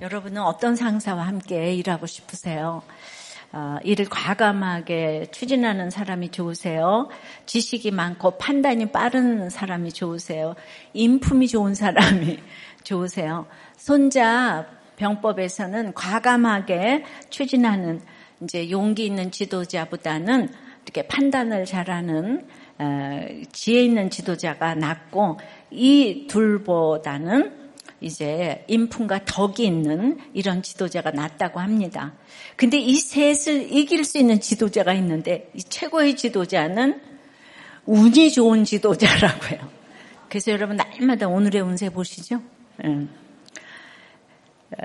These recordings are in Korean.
여러분은 어떤 상사와 함께 일하고 싶으세요? 어, 일을 과감하게 추진하는 사람이 좋으세요? 지식이 많고 판단이 빠른 사람이 좋으세요? 인품이 좋은 사람이 좋으세요? 손자 병법에서는 과감하게 추진하는 이제 용기 있는 지도자보다는 이렇게 판단을 잘하는 어, 지혜 있는 지도자가 낫고 이 둘보다는 이제 인품과 덕이 있는 이런 지도자가 낫다고 합니다. 근데 이 셋을 이길 수 있는 지도자가 있는데 이 최고의 지도자는 운이 좋은 지도자라고요. 그래서 여러분 날마다 오늘의 운세 보시죠. 음.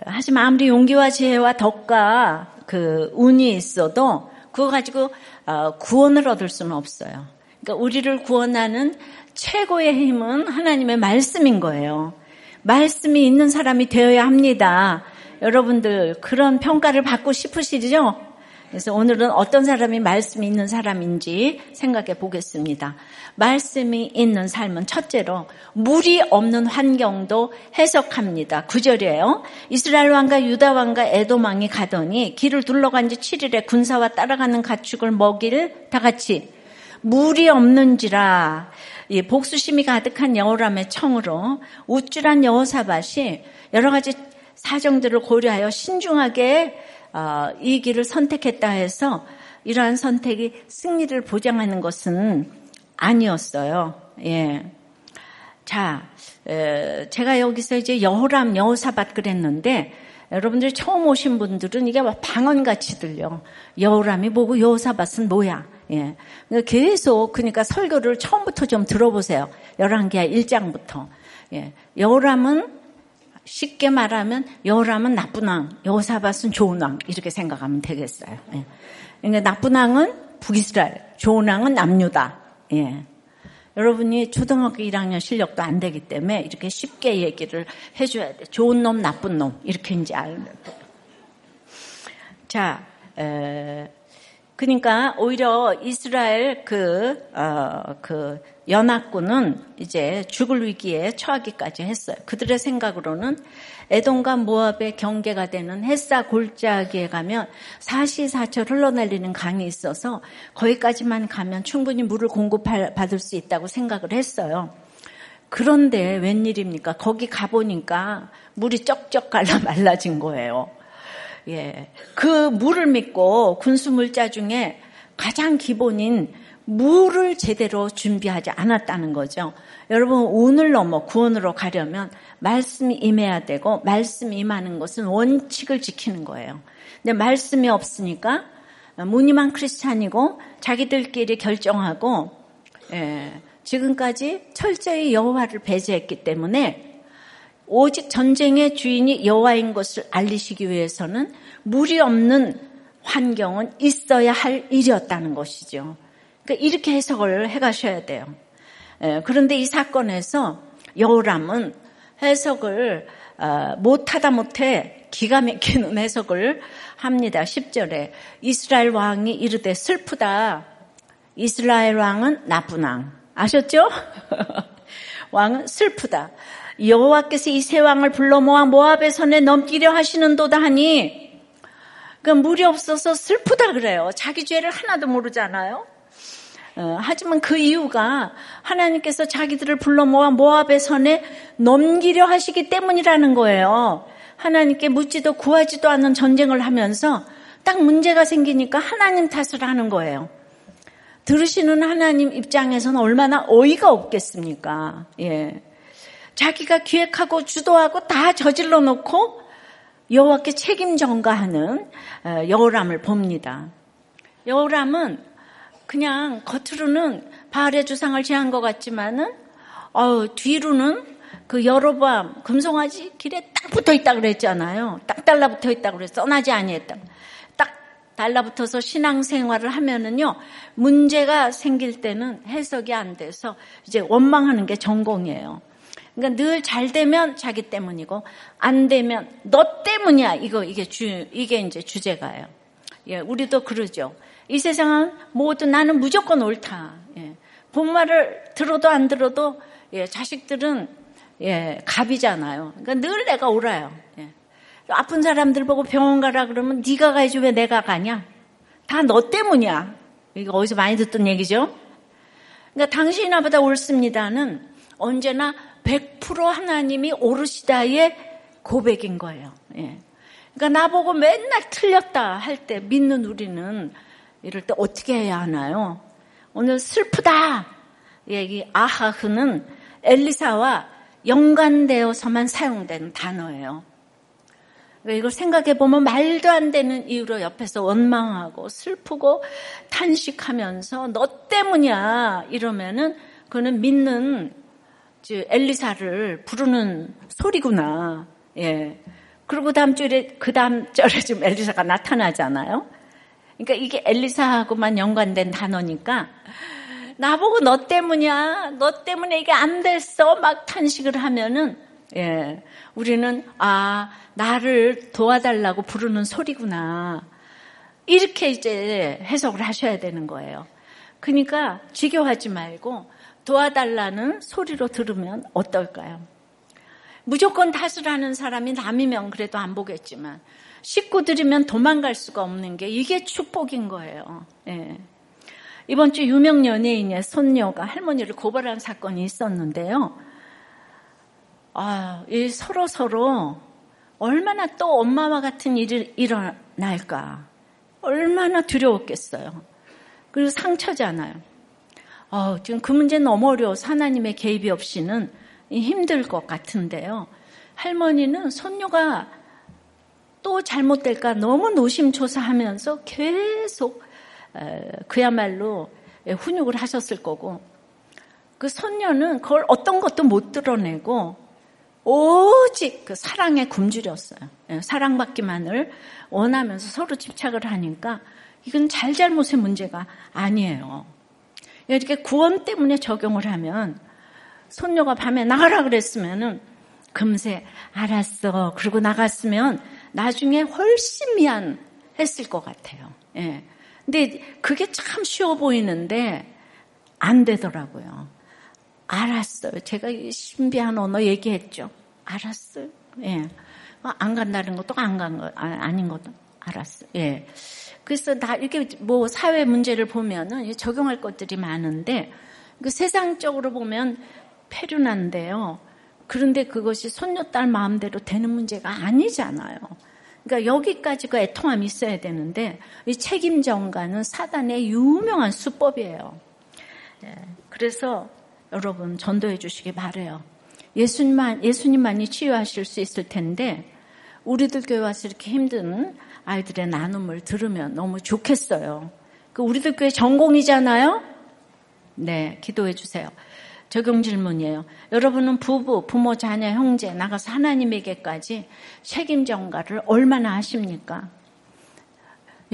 하지만 아무리 용기와 지혜와 덕과 그 운이 있어도 그거 가지고 어, 구원을 얻을 수는 없어요. 그러니까 우리를 구원하는 최고의 힘은 하나님의 말씀인 거예요. 말씀이 있는 사람이 되어야 합니다. 여러분들 그런 평가를 받고 싶으시죠? 그래서 오늘은 어떤 사람이 말씀이 있는 사람인지 생각해 보겠습니다. 말씀이 있는 삶은 첫째로 물이 없는 환경도 해석합니다. 구절이에요. 이스라엘 왕과 유다 왕과 에돔 왕이 가더니 길을 둘러간 지 7일에 군사와 따라가는 가축을 먹일 다 같이 물이 없는지라 이 복수심이 가득한 여호람의 청으로 우쭐한 여호사밭이 여러 가지 사정들을 고려하여 신중하게 어, 이 길을 선택했다 해서 이러한 선택이 승리를 보장하는 것은 아니었어요. 예. 자, 제가 여기서 이제 여호람, 여호사밭 그랬는데 여러분들이 처음 오신 분들은 이게 방언같이 들려. 여호람이 뭐고 여호사밭은 뭐야? 예. 그러니까 계속 그러니까 설교를 처음부터 좀 들어보세요. 열왕기하 1장부터. 예. 여호람은 쉽게 말하면 여호람은 나쁜 왕, 여호사밧은 좋은 왕 이렇게 생각하면 되겠어요. 예. 그러니까 나쁜 왕은 북이스라엘, 좋은 왕은 남유다. 예. 여러분이 초등학교 1학년 실력도 안 되기 때문에 이렇게 쉽게 얘기를 해줘야 돼. 좋은 놈, 나쁜 놈 이렇게 이제 알면 돼. 자, 에, 그러니까 오히려 이스라엘 그, 어, 그 연합군은 이제 죽을 위기에 처하기까지 했어요. 그들의 생각으로는 에돔과 모압의 경계가 되는 햇사 골짜기에 가면 사시사철 흘러내리는 강이 있어서 거기까지만 가면 충분히 물을 공급받을 수 있다고 생각을 했어요. 그런데 웬일입니까? 거기 가보니까 물이 쩍쩍 갈라 말라진 거예요. 예. 그 물을 믿고 군수물자 중에 가장 기본인 물을 제대로 준비하지 않았다는 거죠. 여러분, 운을 넘어 구원으로 가려면 말씀이 임해야 되고, 말씀이 임하는 것은 원칙을 지키는 거예요. 근데 말씀이 없으니까 무늬만 크리스찬이고 자기들끼리 결정하고, 예, 지금까지 철저히 여호와를 배제했기 때문에 오직 전쟁의 주인이 여호와인 것을 알리시기 위해서는 물이 없는 환경은 있어야 할 일이었다는 것이죠. 그러니까 이렇게 해석을 해가셔야 돼요. 예, 그런데 이 사건에서 여호람은 해석을 어, 못하다 못해 기가 막히는 해석을 합니다. 10절에 이스라엘 왕이 이르되 슬프다. 이스라엘 왕은 나쁜 왕. 아셨죠? 왕은 슬프다. 여호와께서 이 세 왕을 불러 모아 모압의 선에 넘기려 하시는도다 하니 그 물이 없어서 슬프다 그래요. 자기 죄를 하나도 모르잖아요. 어, 하지만 그 이유가 하나님께서 자기들을 불러 모아 모압의 선에 넘기려 하시기 때문이라는 거예요. 하나님께 묻지도 구하지도 않는 전쟁을 하면서 딱 문제가 생기니까 하나님 탓을 하는 거예요. 들으시는 하나님 입장에서는 얼마나 어이가 없겠습니까? 예. 자기가 기획하고 주도하고 다 저질러 놓고 여호와께 책임 전가하는 어, 여호람을 봅니다. 여호람은 그냥 겉으로는 바알의 주상을 제한 것 같지만은 어, 뒤로는 그 여로밤 금송아지 길에 딱 붙어 있다 그랬잖아요. 딱 달라붙어 있다 그랬어. 써나지 아니했다. 딱 달라붙어서 신앙생활을 하면은요 문제가 생길 때는 해석이 안 돼서 이제 원망하는 게 전공이에요. 그러니까 늘 잘 되면 자기 때문이고 안 되면 너 때문이야. 이거 이게 주 이게 이제 주제가예요. 예, 우리도 그러죠. 이 세상은 모두 나는 무조건 옳다. 예. 본말을 들어도 안 들어도 예, 자식들은 예, 갑이잖아요. 그러니까 늘 내가 옳아요. 예. 아픈 사람들 보고 병원 가라 그러면 네가 가야지 왜 내가 가냐? 다 너 때문이야. 이거 어디서 많이 듣던 얘기죠? 그러니까 당신이 나보다 옳습니다는 언제나 100% 하나님이 오르시다의 고백인 거예요. 예. 그러니까 나보고 맨날 틀렸다 할 때 믿는 우리는 이럴 때 어떻게 해야 하나요? 오늘 슬프다 얘기 아하흐는 엘리사와 연관되어서만 사용된 단어예요. 그러니까 이걸 생각해 보면 말도 안 되는 이유로 옆에서 원망하고 슬프고 탄식하면서 너 때문이야 이러면은 그는 믿는 엘리사를 부르는 소리구나. 예. 그리고 다음 주에 그 다음 절에 지금 엘리사가 나타나잖아요. 그러니까 이게 엘리사하고만 연관된 단어니까 나보고 너 때문이야. 너 때문에 이게 안 됐어. 막 탄식을 하면은 예. 우리는 아, 나를 도와달라고 부르는 소리구나. 이렇게 이제 해석을 하셔야 되는 거예요. 그러니까 지겨워하지 말고 도와달라는 소리로 들으면 어떨까요? 무조건 다스라는 사람이 남이면 그래도 안 보겠지만 식구들이면 도망갈 수가 없는 게 이게 축복인 거예요. 예. 이번 주 유명 연예인의 손녀가 할머니를 고발한 사건이 있었는데요. 아, 이 서로 서로 얼마나 또 엄마와 같은 일이 일어날까. 얼마나 두려웠겠어요. 그리고 상처잖아요. 어, 지금 그 문제 너무 어려워서 하나님의 개입이 없이는 힘들 것 같은데요. 할머니는 손녀가 또 잘못될까 너무 노심초사하면서 계속 그야말로 훈육을 하셨을 거고 그 손녀는 그걸 어떤 것도 못 드러내고 오직 그 사랑에 굶주렸어요. 예, 사랑받기만을 원하면서 서로 집착을 하니까 이건 잘잘못의 문제가 아니에요. 이렇게 구원 때문에 적용을 하면 손녀가 밤에 나가라 그랬으면은 금세 알았어. 그리고 나갔으면 나중에 훨씬 미안했을 것 같아요. 예. 근데 그게 참 쉬워 보이는데 안 되더라고요. 알았어요. 제가 신비한 언어 얘기했죠. 알았어요. 예. 어, 안 간다는 것도 안 간 거, 아, 닌 것도 알았어요. 예. 그래서 다 이렇게 뭐 사회 문제를 보면은 적용할 것들이 많은데 그 세상적으로 보면 폐륜한데요. 그런데 그것이 손녀딸 마음대로 되는 문제가 아니잖아요. 그러니까 여기까지가 애통함이 있어야 되는데 이 책임 전가는 사단의 유명한 수법이에요. 예. 그래서 여러분 전도해 주시기 바래요. 예수님만 예수님만이 치유하실 수 있을 텐데 우리들 교회 와서 이렇게 힘든 아이들의 나눔을 들으면 너무 좋겠어요. 그 우리들 교회 전공이잖아요. 네, 기도해 주세요. 적용 질문이에요. 여러분은 부부, 부모, 자녀, 형제 나가서 하나님에게까지 책임 전가를 얼마나 하십니까?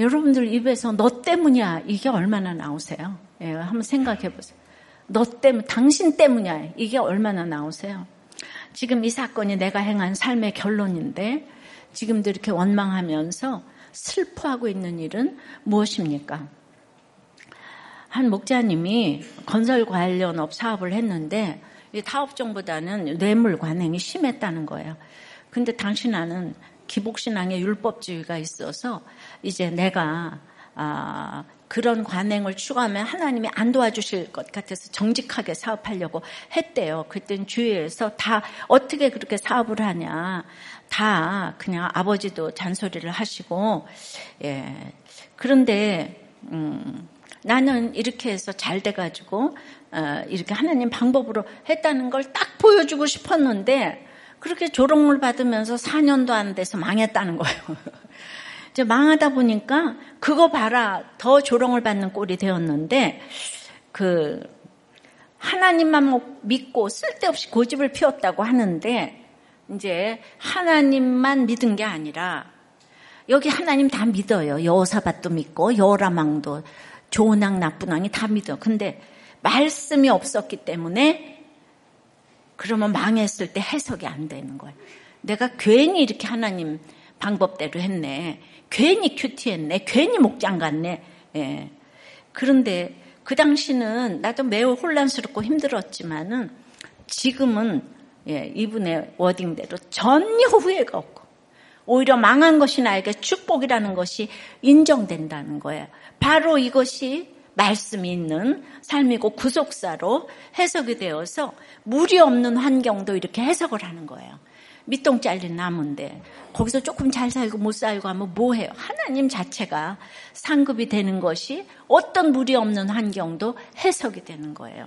여러분들 입에서 너 때문이야 이게 얼마나 나오세요? 예, 한번 생각해 보세요. 너 때문, 당신 때문이야 이게 얼마나 나오세요? 지금 이 사건이 내가 행한 삶의 결론인데 지금도 이렇게 원망하면서 슬퍼하고 있는 일은 무엇입니까? 한 목자님이 건설 관련 업 사업을 했는데 타업종보다는 뇌물 관행이 심했다는 거예요. 근데 당신 안에는 기복신앙의 율법주의가 있어서 이제 내가 아, 그런 관행을 추구하면 하나님이 안 도와주실 것 같아서 정직하게 사업하려고 했대요. 그땐 주위에서 다 어떻게 그렇게 사업을 하냐. 다 그냥 아버지도 잔소리를 하시고, 예. 그런데, 음, 나는 이렇게 해서 잘 돼가지고, 어, 이렇게 하나님 방법으로 했다는 걸 딱 보여주고 싶었는데, 그렇게 조롱을 받으면서 4년도 안 돼서 망했다는 거예요. 이제 망하다 보니까 그거 봐라 더 조롱을 받는 꼴이 되었는데 그 하나님만 믿고 쓸데없이 고집을 피웠다고 하는데 이제 하나님만 믿은 게 아니라 여기 하나님 다 믿어요. 여호사밭도 믿고 여호라망도 좋은 왕 나쁜 왕이 다 믿어. 근데 말씀이 없었기 때문에 그러면 망했을 때 해석이 안 되는 거예요. 내가 괜히 이렇게 하나님 방법대로 했네. 괜히 큐티했네. 괜히 목장 갔네. 예. 그런데 그 당시는 나도 매우 혼란스럽고 힘들었지만은 지금은 예, 이분의 워딩대로 전혀 후회가 없고 오히려 망한 것이 나에게 축복이라는 것이 인정된다는 거예요. 바로 이것이 말씀이 있는 삶이고 구속사로 해석이 되어서 물이 없는 환경도 이렇게 해석을 하는 거예요. 밑동 잘린 나무인데 거기서 조금 잘 살고 못 살고 하면 뭐해요? 하나님 자체가 상급이 되는 것이 어떤 물이 없는 환경도 해석이 되는 거예요.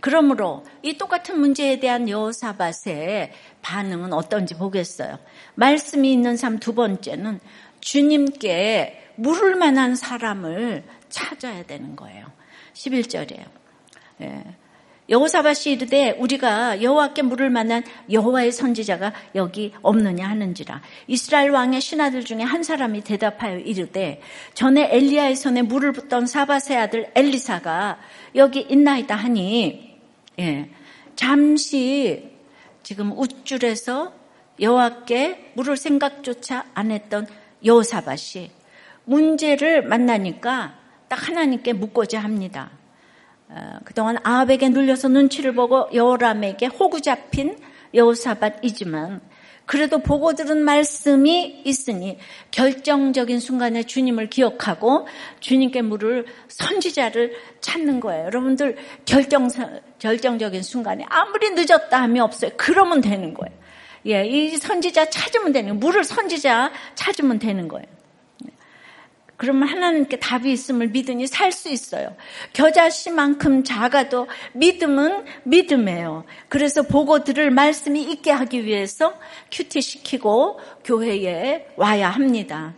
그러므로 이 똑같은 문제에 대한 여호사밧의 반응은 어떤지 보겠어요. 말씀이 있는 삶 두 번째는 주님께 물을 만한 사람을 찾아야 되는 거예요. 11절이에요. 예. 여호사밧이 이르되 우리가 여호와께 물을 만난 여호와의 선지자가 여기 없느냐 하는지라 이스라엘 왕의 신하들 중에 한 사람이 대답하여 이르되 전에 엘리야의 손에 물을 붓던 사바세 아들 엘리사가 여기 있나이다 하니 예, 잠시 지금 우쭐해서 여호와께 물을 생각조차 안 했던 여호사밧이 문제를 만나니까 딱 하나님께 묻고자 합니다. 어, 그동안 아합에게 눌려서 눈치를 보고 여호람에게 호구 잡힌 여호사밧이지만 그래도 보고 들은 말씀이 있으니 결정적인 순간에 주님을 기억하고 주님께 물을 선지자를 찾는 거예요. 여러분들 결정 결정적인 순간에 아무리 늦었다 함이 없어요. 그러면 되는 거예요. 예, 이 선지자 찾으면 되는 거예요. 물을 선지자 찾으면 되는 거예요. 그러면 하나님께 답이 있음을 믿으니 살 수 있어요. 겨자씨만큼 작아도 믿음은 믿음이에요. 그래서 보고 들을 말씀이 있게 하기 위해서 큐티 시키고 교회에 와야 합니다.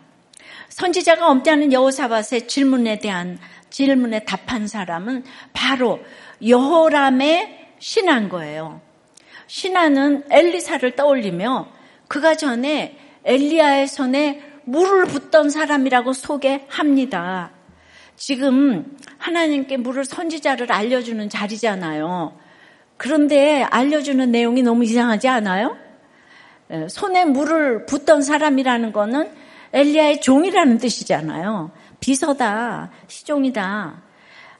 선지자가 없다는 여호사밧의 질문에 대한 질문에 답한 사람은 바로 여호람의 신한 거예요. 신하는 엘리사를 떠올리며 그가 전에 엘리야의 손에 물을 붓던 사람이라고 소개합니다. 지금 하나님께 물을 선지자를 알려주는 자리잖아요. 그런데 알려주는 내용이 너무 이상하지 않아요? 예, 손에 물을 붓던 사람이라는 거는 엘리야의 종이라는 뜻이잖아요. 비서다, 시종이다.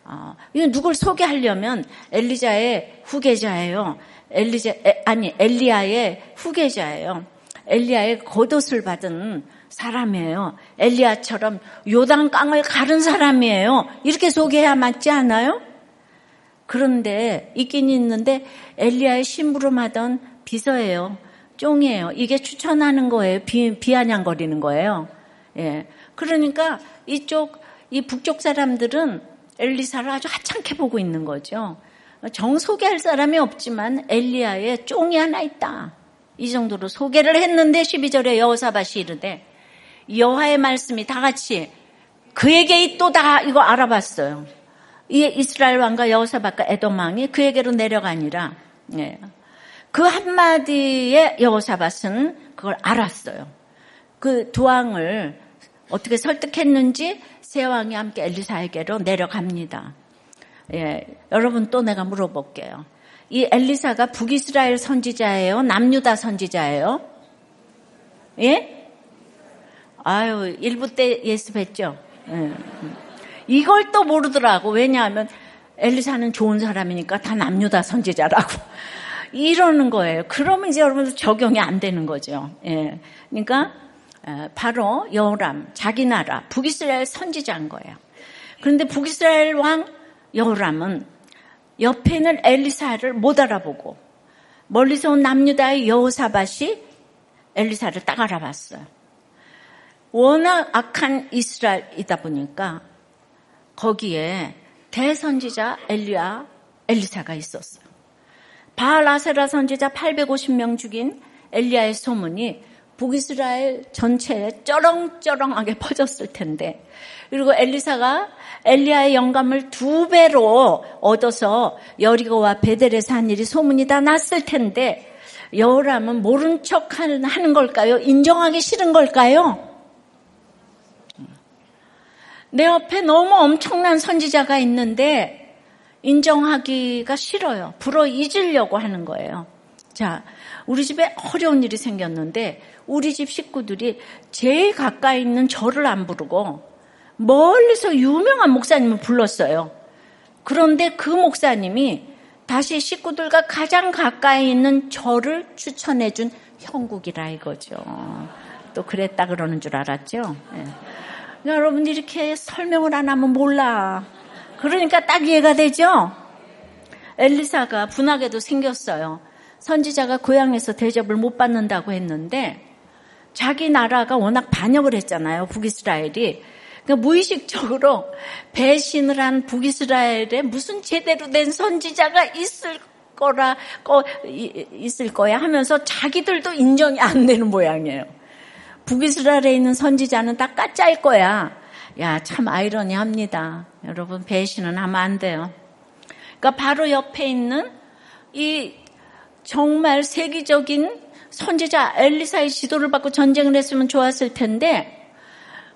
어, 누굴 소개하려면 엘리자의 후계자예요. 엘리자 아니 엘리야의 후계자예요. 엘리야의 겉옷을 받은 사람이에요. 엘리야처럼 요단강을 가른 사람이에요. 이렇게 소개해야 맞지 않아요? 그런데 있긴 있는데 엘리야의 심부름하던 비서예요. 쫑이에요. 이게 추천하는 거예요. 비, 비아냥거리는 거예요. 예. 그러니까 이쪽 이 북쪽 사람들은 엘리사를 아주 하찮게 보고 있는 거죠. 정 소개할 사람이 없지만 엘리야의 쫑이 하나 있다. 이 정도로 소개를 했는데 12절에 여호사밭이 이르되 여호와의 말씀이 다 같이 그에게 또 다 이거 알아봤어요. 이 이스라엘 왕과 여호사박과 에돔 왕이 그에게로 내려가니라. 예. 그 한마디에 여호사밭은 그걸 알았어요. 그 두 왕을 어떻게 설득했는지 세 왕이 함께 엘리사에게로 내려갑니다. 예, 여러분 또 내가 물어볼게요. 이 엘리사가 북이스라엘 선지자예요? 남유다 선지자예요? 예? 아유, 일부 때 예습했죠. 네. 이걸 또 모르더라고. 왜냐하면 엘리사는 좋은 사람이니까 다 남유다 선지자라고. 이러는 거예요. 그러면 이제 여러분들 적용이 안 되는 거죠. 예. 그러니까 바로 여호람 자기 나라 북이스라엘 선지자인 거예요. 그런데 북이스라엘 왕 여호람은 옆에 있는 엘리사를 못 알아보고 멀리서 온 남유다의 여호사밭이 엘리사를 딱 알아봤어요. 워낙 악한 이스라엘이다 보니까 거기에 대선지자 엘리야 엘리사가 있었어요. 바알 아세라 선지자 850명 죽인 엘리야의 소문이 북이스라엘 전체에 쩌렁쩌렁하게 퍼졌을 텐데 그리고 엘리사가 엘리야의 영감을 두 배로 얻어서 여리고와 베델에 산 일이 소문이 다 났을 텐데 여호람은 모른 척 하는 걸까요? 인정하기 싫은 걸까요? 내 옆에 너무 엄청난 선지자가 있는데 인정하기가 싫어요. 불어 잊으려고 하는 거예요. 자, 우리 집에 어려운 일이 생겼는데 우리 집 식구들이 제일 가까이 있는 저를 안 부르고 멀리서 유명한 목사님을 불렀어요. 그런데 그 목사님이 다시 식구들과 가장 가까이 있는 저를 추천해준 형국이라 이거죠. 또 그랬다 그러는 줄 알았죠. 예. 그러니까 여러분 이렇게 설명을 안 하면 몰라. 그러니까 딱 이해가 되죠. 엘리사가 분하게도 생겼어요. 선지자가 고향에서 대접을 못 받는다고 했는데 자기 나라가 워낙 반역을 했잖아요. 북이스라엘이. 그러니까 무의식적으로 배신을 한 북이스라엘에 무슨 제대로 된 선지자가 있을 거라 거, 있을 거야 하면서 자기들도 인정이 안 되는 모양이에요. 북이스라엘에 있는 선지자는 다 까짜일 거야. 야, 참 아이러니합니다. 여러분 배신은 하면 안 돼요. 그러니까 바로 옆에 있는 이 정말 세계적인 선지자 엘리사의 지도를 받고 전쟁을 했으면 좋았을 텐데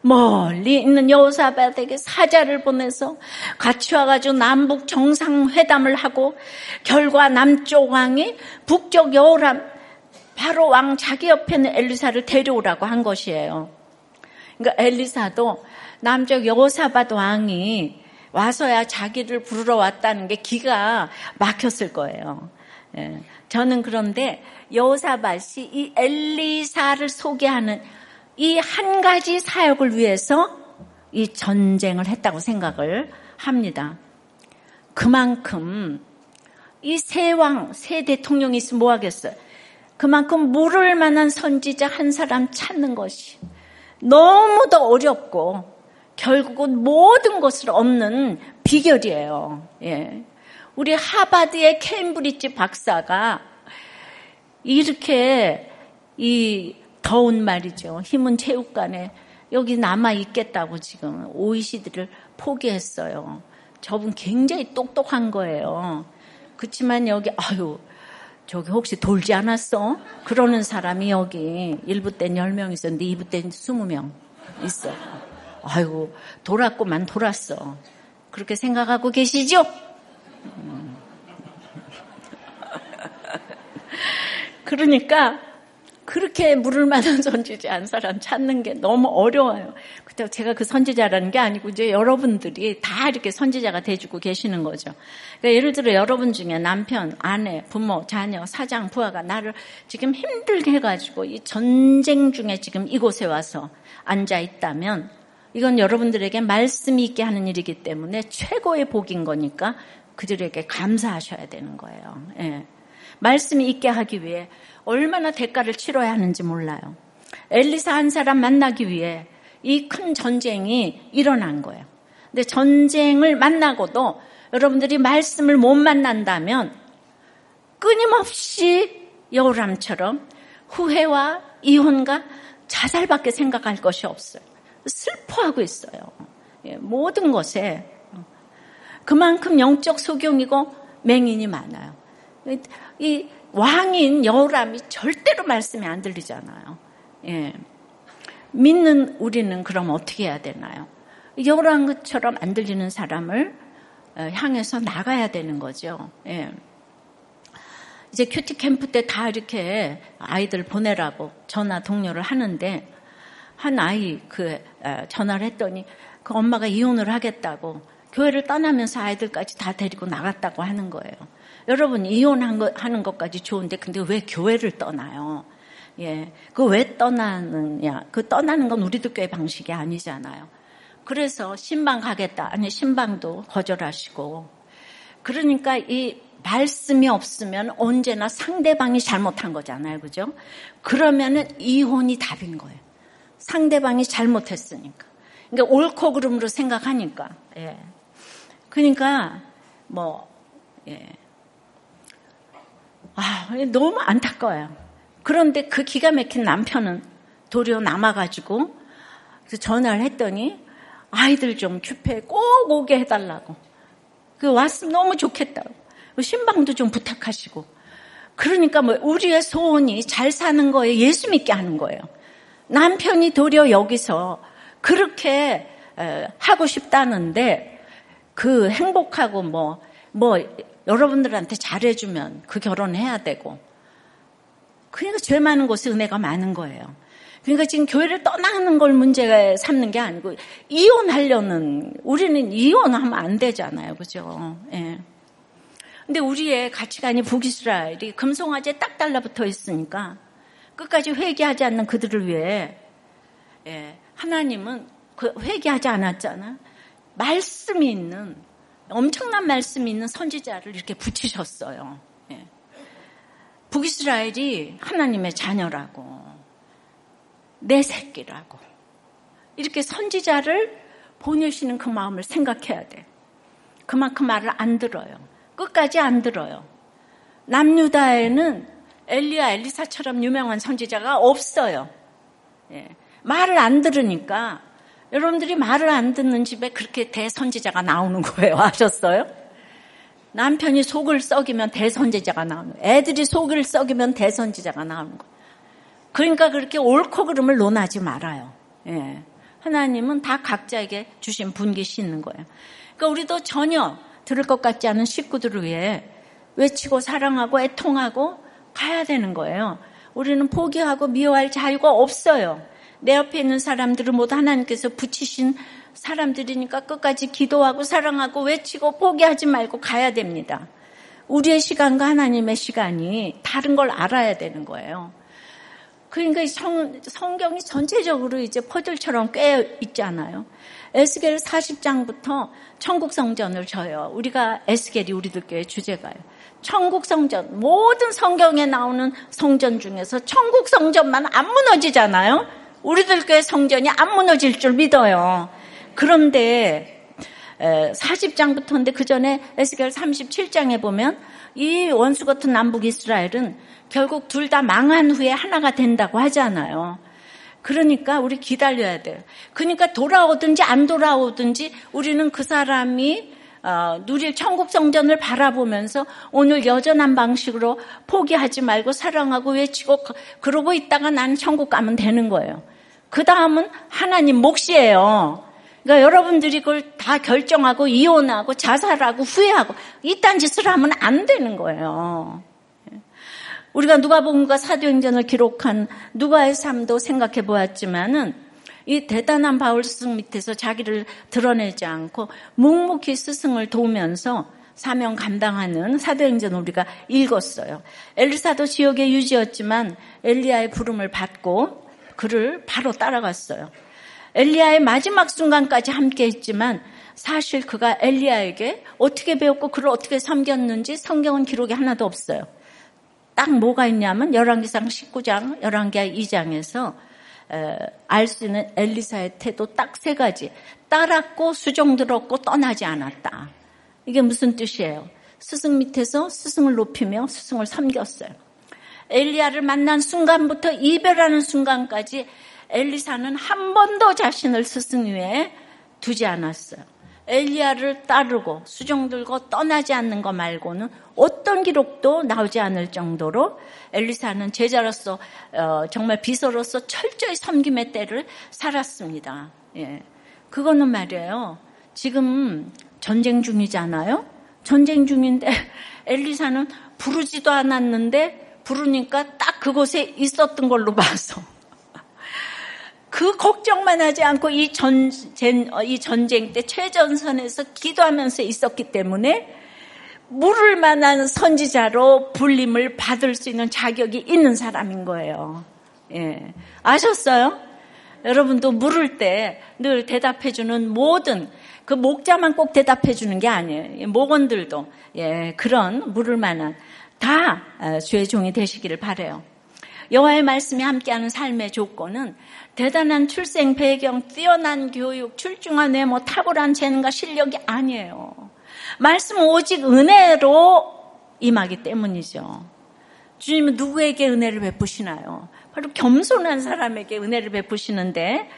멀리 있는 여호사밧에게 사자를 보내서 같이 와가지고 남북 정상회담을 하고 결과 남쪽 왕이 북쪽 여호람 바로 왕 자기 옆에 있는 엘리사를 데려오라고 한 것이에요. 그러니까 엘리사도 남쪽 여호사밧 왕이 와서야 자기를 부르러 왔다는 게 기가 막혔을 거예요. 예. 저는 그런데 여호사밧이 이 엘리사를 소개하는 이 한 가지 사역을 위해서 이 전쟁을 했다고 생각을 합니다. 그만큼 이 세 왕, 세 대통령이 있으면 뭐 하겠어요? 그만큼 물을 만한 선지자 한 사람 찾는 것이 너무도 어렵고 결국은 모든 것을 얻는 비결이에요. 예. 우리 하바드의 케임브리지 박사가 이렇게 이 더운 말이죠. 힘은 체육관에 여기 남아 있겠다고 지금 OECD를 포기했어요. 저분 굉장히 똑똑한 거예요. 그렇지만 여기 아유 저기 혹시 돌지 않았어? 그러는 사람이 여기 1부 땐 10명 있었는데 2부 땐 20명 있어. 아이고 돌았구만 돌았어. 그렇게 생각하고 계시죠? 그러니까 그렇게 물을 만한 선지자 한 사람 찾는 게 너무 어려워요. 그때 제가 그 선지자라는 게 아니고 이제 여러분들이 다 이렇게 선지자가 돼주고 계시는 거죠. 그러니까 예를 들어 여러분 중에 남편, 아내, 부모, 자녀, 사장, 부하가 나를 지금 힘들게 해가지고 이 전쟁 중에 지금 이곳에 와서 앉아 있다면 이건 여러분들에게 말씀이 있게 하는 일이기 때문에 최고의 복인 거니까 그들에게 감사하셔야 되는 거예요. 예. 말씀이 있게 하기 위해 얼마나 대가를 치러야 하는지 몰라요. 엘리사 한 사람 만나기 위해 이 큰 전쟁이 일어난 거예요. 근데 전쟁을 만나고도 여러분들이 말씀을 못 만난다면 끊임없이 여우람처럼 후회와 이혼과 자살밖에 생각할 것이 없어요. 슬퍼하고 있어요. 예, 모든 것에 그만큼 영적 소경이고 맹인이 많아요. 이 왕인 여우람이 절대로 말씀이 안 들리잖아요. 예. 믿는 우리는 그럼 어떻게 해야 되나요? 여우람처럼 안 들리는 사람을 어, 향해서 나가야 되는 거죠. 예. 이제 큐티 캠프 때 다 이렇게 아이들 보내라고 전화 동료를 하는데 한 아이 그 어, 전화를 했더니 그 엄마가 이혼을 하겠다고 교회를 떠나면서 아이들까지 다 데리고 나갔다고 하는 거예요. 여러분 이혼한 거 하는 것까지 좋은데 근데 왜 교회를 떠나요? 예, 그 왜 떠나느냐? 그 떠나는 건 우리도 교회 방식이 아니잖아요. 그래서 신방 가겠다. 아니 신방도 거절하시고. 그러니까 이 말씀이 없으면 언제나 상대방이 잘못한 거잖아요. 그죠? 그러면은 이혼이 답인 거예요. 상대방이 잘못했으니까. 그러니까 옳고 그름으로 생각하니까. 예. 그러니까 뭐 예. 아, 너무 안타까워요. 그런데 그 기가 막힌 남편은 도리어 남아가지고 전화를 했더니 아이들 좀 큐페 꼭 오게 해달라고. 그 왔으면 너무 좋겠다고. 신방도 좀 부탁하시고. 그러니까 뭐 우리의 소원이 잘 사는 거에 예수 믿게 하는 거예요. 남편이 도리어 여기서 그렇게 하고 싶다는데 그 행복하고 뭐, 뭐 여러분들한테 잘해주면 그 결혼해야 되고. 그러니까 죄 많은 곳에 은혜가 많은 거예요. 그러니까 지금 교회를 떠나는 걸 문제가 삼는 게 아니고 이혼하려는 우리는 이혼하면 안 되잖아요, 그죠? 예. 근데 우리의 가치관이 북이스라엘이 금송아지에 딱 달라붙어 있으니까 끝까지 회개하지 않는 그들을 위해 예, 하나님은 그 회개하지 않았잖아. 말씀이 있는 엄청난 말씀이 있는 선지자를 이렇게 붙이셨어요. 예. 북이스라엘이 하나님의 자녀라고 내 새끼라고 이렇게 선지자를 보내시는 그 마음을 생각해야 돼. 그만큼 말을 안 들어요. 끝까지 안 들어요. 남유다에는 엘리야 엘리사처럼 유명한 선지자가 없어요. 예. 말을 안 들으니까 여러분들이 말을 안 듣는 집에 그렇게 대선지자가 나오는 거예요. 아셨어요? 남편이 속을 썩이면 대선지자가 나오는 거예요. 애들이 속을 썩이면 대선지자가 나오는 거예요. 그러니까 그렇게 옳고 그름을 논하지 말아요. 예. 하나님은 다 각자에게 주신 분깃이 있는 거예요. 그러니까 우리도 전혀 들을 것 같지 않은 식구들을 위해 외치고 사랑하고 애통하고 가야 되는 거예요. 우리는 포기하고 미워할 자유가 없어요. 내 옆에 있는 사람들은 모두 하나님께서 붙이신 사람들이니까 끝까지 기도하고 사랑하고 외치고 포기하지 말고 가야 됩니다. 우리의 시간과 하나님의 시간이 다른 걸 알아야 되는 거예요. 그러니까 성, 성경이 전체적으로 이제 퍼즐처럼 꽤 있잖아요. 에스겔 40장부터 천국 성전을 져요. 우리가 에스겔이 우리들 교회 주제가요. 천국 성전 모든 성경에 나오는 성전 중에서 천국 성전만 안 무너지잖아요. 우리들 교회 성전이 안 무너질 줄 믿어요. 그런데 40장부터인데 그 전에 에스겔 37장에 보면 이 원수 같은 남북 이스라엘은 결국 둘 다 망한 후에 하나가 된다고 하잖아요. 그러니까 우리 기다려야 돼요. 그러니까 돌아오든지 안 돌아오든지 우리는 그 사람이 어, 누릴 천국 성전을 바라보면서 오늘 여전한 방식으로 포기하지 말고 사랑하고 외치고 그러고 있다가 나는 천국 가면 되는 거예요. 그 다음은 하나님 몫이에요. 그러니까 여러분들이 그걸 다 결정하고 이혼하고 자살하고 후회하고 이딴 짓을 하면 안 되는 거예요. 우리가 누가복음과 사도행전을 기록한 누가의 삶도 생각해 보았지만은 이 대단한 바울 스승 밑에서 자기를 드러내지 않고 묵묵히 스승을 도우면서 사명 감당하는 사도행전 우리가 읽었어요. 엘리사도 지역의 유지였지만 엘리야의 부름을 받고 그를 바로 따라갔어요. 엘리야의 마지막 순간까지 함께 했지만 사실 그가 엘리야에게 어떻게 배웠고 그를 어떻게 섬겼는지 성경은 기록이 하나도 없어요. 딱 뭐가 있냐면 열왕기상 19장, 열왕기하 2장에서 알 수 있는 엘리사의 태도 딱 세 가지. 따랐고 수종 들었고 떠나지 않았다. 이게 무슨 뜻이에요? 스승 밑에서 스승을 높이며 스승을 섬겼어요. 엘리야를 만난 순간부터 이별하는 순간까지 엘리사는 한 번도 자신을 스승 위에 두지 않았어요. 엘리야를 따르고 수종 들고 떠나지 않는 것 말고는 어떤 기록도 나오지 않을 정도로 엘리사는 제자로서 어, 정말 비서로서 철저히 섬김의 때를 살았습니다. 예. 그거는 말이에요. 지금 전쟁 중이잖아요. 전쟁 중인데 엘리사는 부르지도 않았는데 부르니까 딱 그곳에 있었던 걸로 봐서 그 걱정만 하지 않고 이 전쟁, 어, 이 전쟁 때 최전선에서 기도하면서 있었기 때문에 물을 만한 선지자로 불림을 받을 수 있는 자격이 있는 사람인 거예요. 예. 아셨어요? 여러분도 물을 때 늘 대답해주는 모든 그 목자만 꼭 대답해주는 게 아니에요. 목원들도 예, 그런 물을 만한 다 어, 종이 되시기를 바래요. 여호와의 말씀이 함께하는 삶의 조건은 대단한 출생 배경, 뛰어난 교육, 출중한 외모, 탁월한 재능과 실력이 아니에요. 말씀은 오직 은혜로 임하기 때문이죠. 주님은 누구에게 은혜를 베푸시나요? 바로 겸손한 사람에게 은혜를 베푸시는데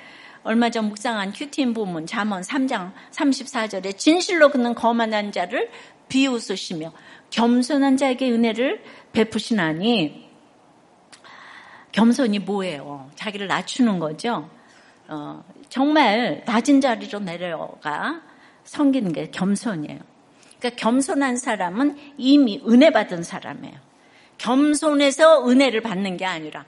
얼마 전 묵상한 큐티인 부문 잠언 3장 34절에 진실로 그는 거만한 자를 비웃으시며 겸손한 자에게 은혜를 베푸시나니 겸손이 뭐예요? 자기를 낮추는 거죠. 어, 정말 낮은 자리로 내려가 섬기는 게 겸손이에요. 그러니까 겸손한 사람은 이미 은혜 받은 사람이에요. 겸손해서 은혜를 받는 게 아니라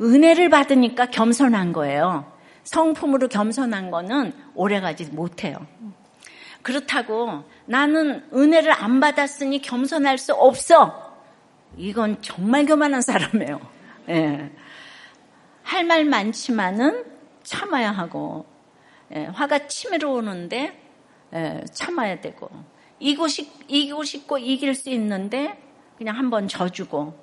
은혜를 받으니까 겸손한 거예요. 성품으로 겸손한 거는 오래가지 못해요. 그렇다고 나는 은혜를 안 받았으니 겸손할 수 없어. 이건 정말 교만한 사람이에요. 예. 할 말 많지만은 참아야 하고 예, 화가 치밀어 오는데 예, 참아야 되고 이기고, 싶, 이기고 싶고 이길 수 있는데 그냥 한번 져주고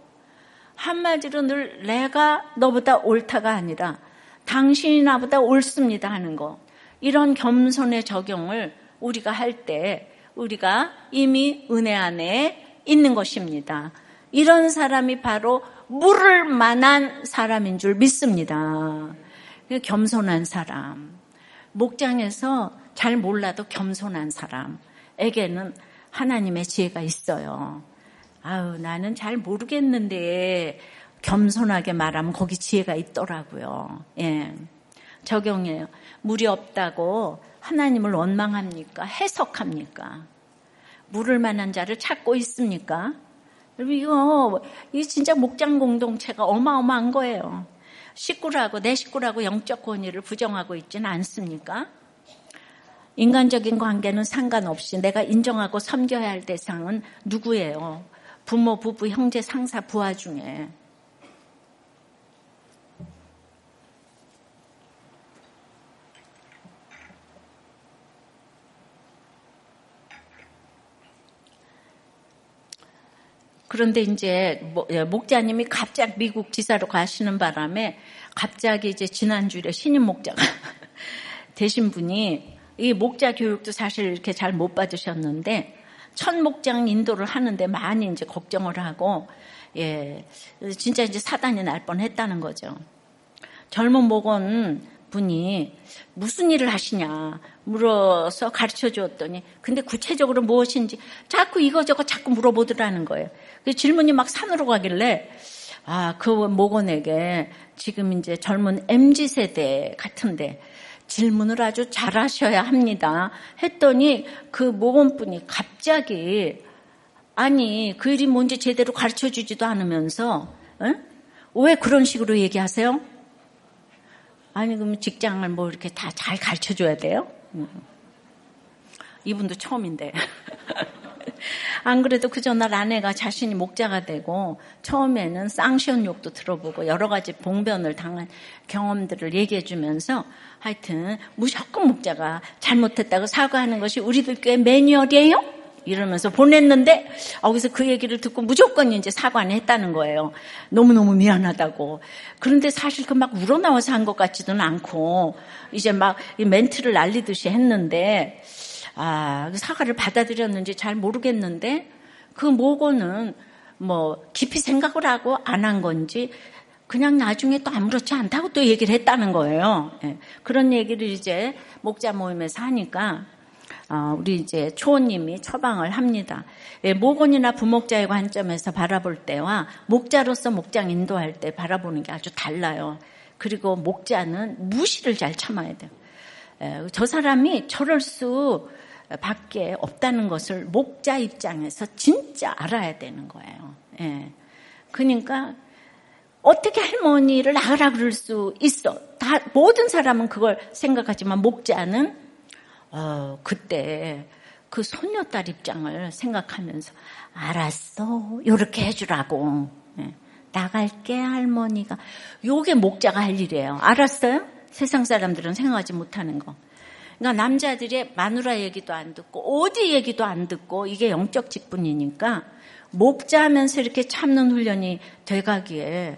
한마디로 늘 내가 너보다 옳다가 아니라 당신이 나보다 옳습니다 하는 거 이런 겸손의 적용을 우리가 할 때 우리가 이미 은혜 안에 있는 것입니다. 이런 사람이 바로 물을 만한 사람인 줄 믿습니다. 겸손한 사람. 목장에서 잘 몰라도 겸손한 사람에게는 하나님의 지혜가 있어요. 아유, 나는 잘 모르겠는데 겸손하게 말하면 거기 지혜가 있더라고요. 예. 적용해요. 물이 없다고 하나님을 원망합니까? 해석합니까? 물을 만한 자를 찾고 있습니까? 이거, 이 진짜 목장 공동체가 어마어마한 거예요. 식구라고, 내 식구라고 영적 권위를 부정하고 있지는 않습니까? 인간적인 관계는 상관없이 내가 인정하고 섬겨야 할 대상은 누구예요? 부모, 부부, 형제, 상사, 부하 중에. 그런데 이제 예, 목자님이 갑자기 미국 지사로 가시는 바람에 갑자기 이제 지난주에 신임 목자가 되신 분이 이 목자 교육도 사실 이렇게 잘 못 받으셨는데 첫 목장 인도를 하는데 많이 이제 걱정을 하고 예 진짜 이제 사단이 날 뻔했다는 거죠. 젊은 목원 분이 무슨 일을 하시냐 물어서 가르쳐 주었더니 근데 구체적으로 무엇인지 자꾸 이거저거 자꾸 물어보더라는 거예요. 그 질문이 막 산으로 가길래 아, 그 목원에게 지금 이제 젊은 MZ 세대 같은데 질문을 아주 잘하셔야 합니다. 했더니 그 목원분이 갑자기 아니 그 일이 뭔지 제대로 가르쳐 주지도 않으면서 응? 왜 그런 식으로 얘기하세요? 아니 그럼 직장을 뭐 이렇게 다 잘 가르쳐 줘야 돼요? 이분도 처음인데. 안 그래도 그 전날 아내가 자신이 목자가 되고 처음에는 쌍시온 욕도 들어보고 여러 가지 봉변을 당한 경험들을 얘기해 주면서 하여튼 무조건 목자가 잘못했다고 사과하는 것이 우리들 꽤 매뉴얼이에요? 이러면서 보냈는데 거기서 그 얘기를 듣고 무조건 이제 사과는 했다는 거예요. 너무너무 미안하다고. 그런데 사실 그 막 우러나와서 한 것 같지는 않고 이제 막 멘트를 날리듯이 했는데 아, 그 사과를 받아들였는지 잘 모르겠는데 그 모고는 뭐 깊이 생각을 하고 안 한 건지 그냥 나중에 또 아무렇지 않다고 또 얘기를 했다는 거예요. 예. 그런 얘기를 이제 목자 모임에서 하니까 어, 우리 이제 초원님이 처방을 합니다. 예, 목원이나 부목자의 관점에서 바라볼 때와 목자로서 목장 인도할 때 바라보는 게 아주 달라요. 그리고 목자는 무시를 잘 참아야 돼요. 예, 저 사람이 저럴 수 밖에 없다는 것을 목자 입장에서 진짜 알아야 되는 거예요. 예. 그러니까 어떻게 할머니를 낳으라 그럴 수 있어. 다 모든 사람은 그걸 생각하지만 목자는 어, 그때 그 손녀딸 입장을 생각하면서 알았어 이렇게 해주라고 예. 나갈게 할머니가 요게 목자가 할 일이에요 알았어요? 세상 사람들은 생각하지 못하는 거 그러니까 남자들이 마누라 얘기도 안 듣고 어디 얘기도 안 듣고 이게 영적 직분이니까 목자하면서 이렇게 참는 훈련이 돼가기에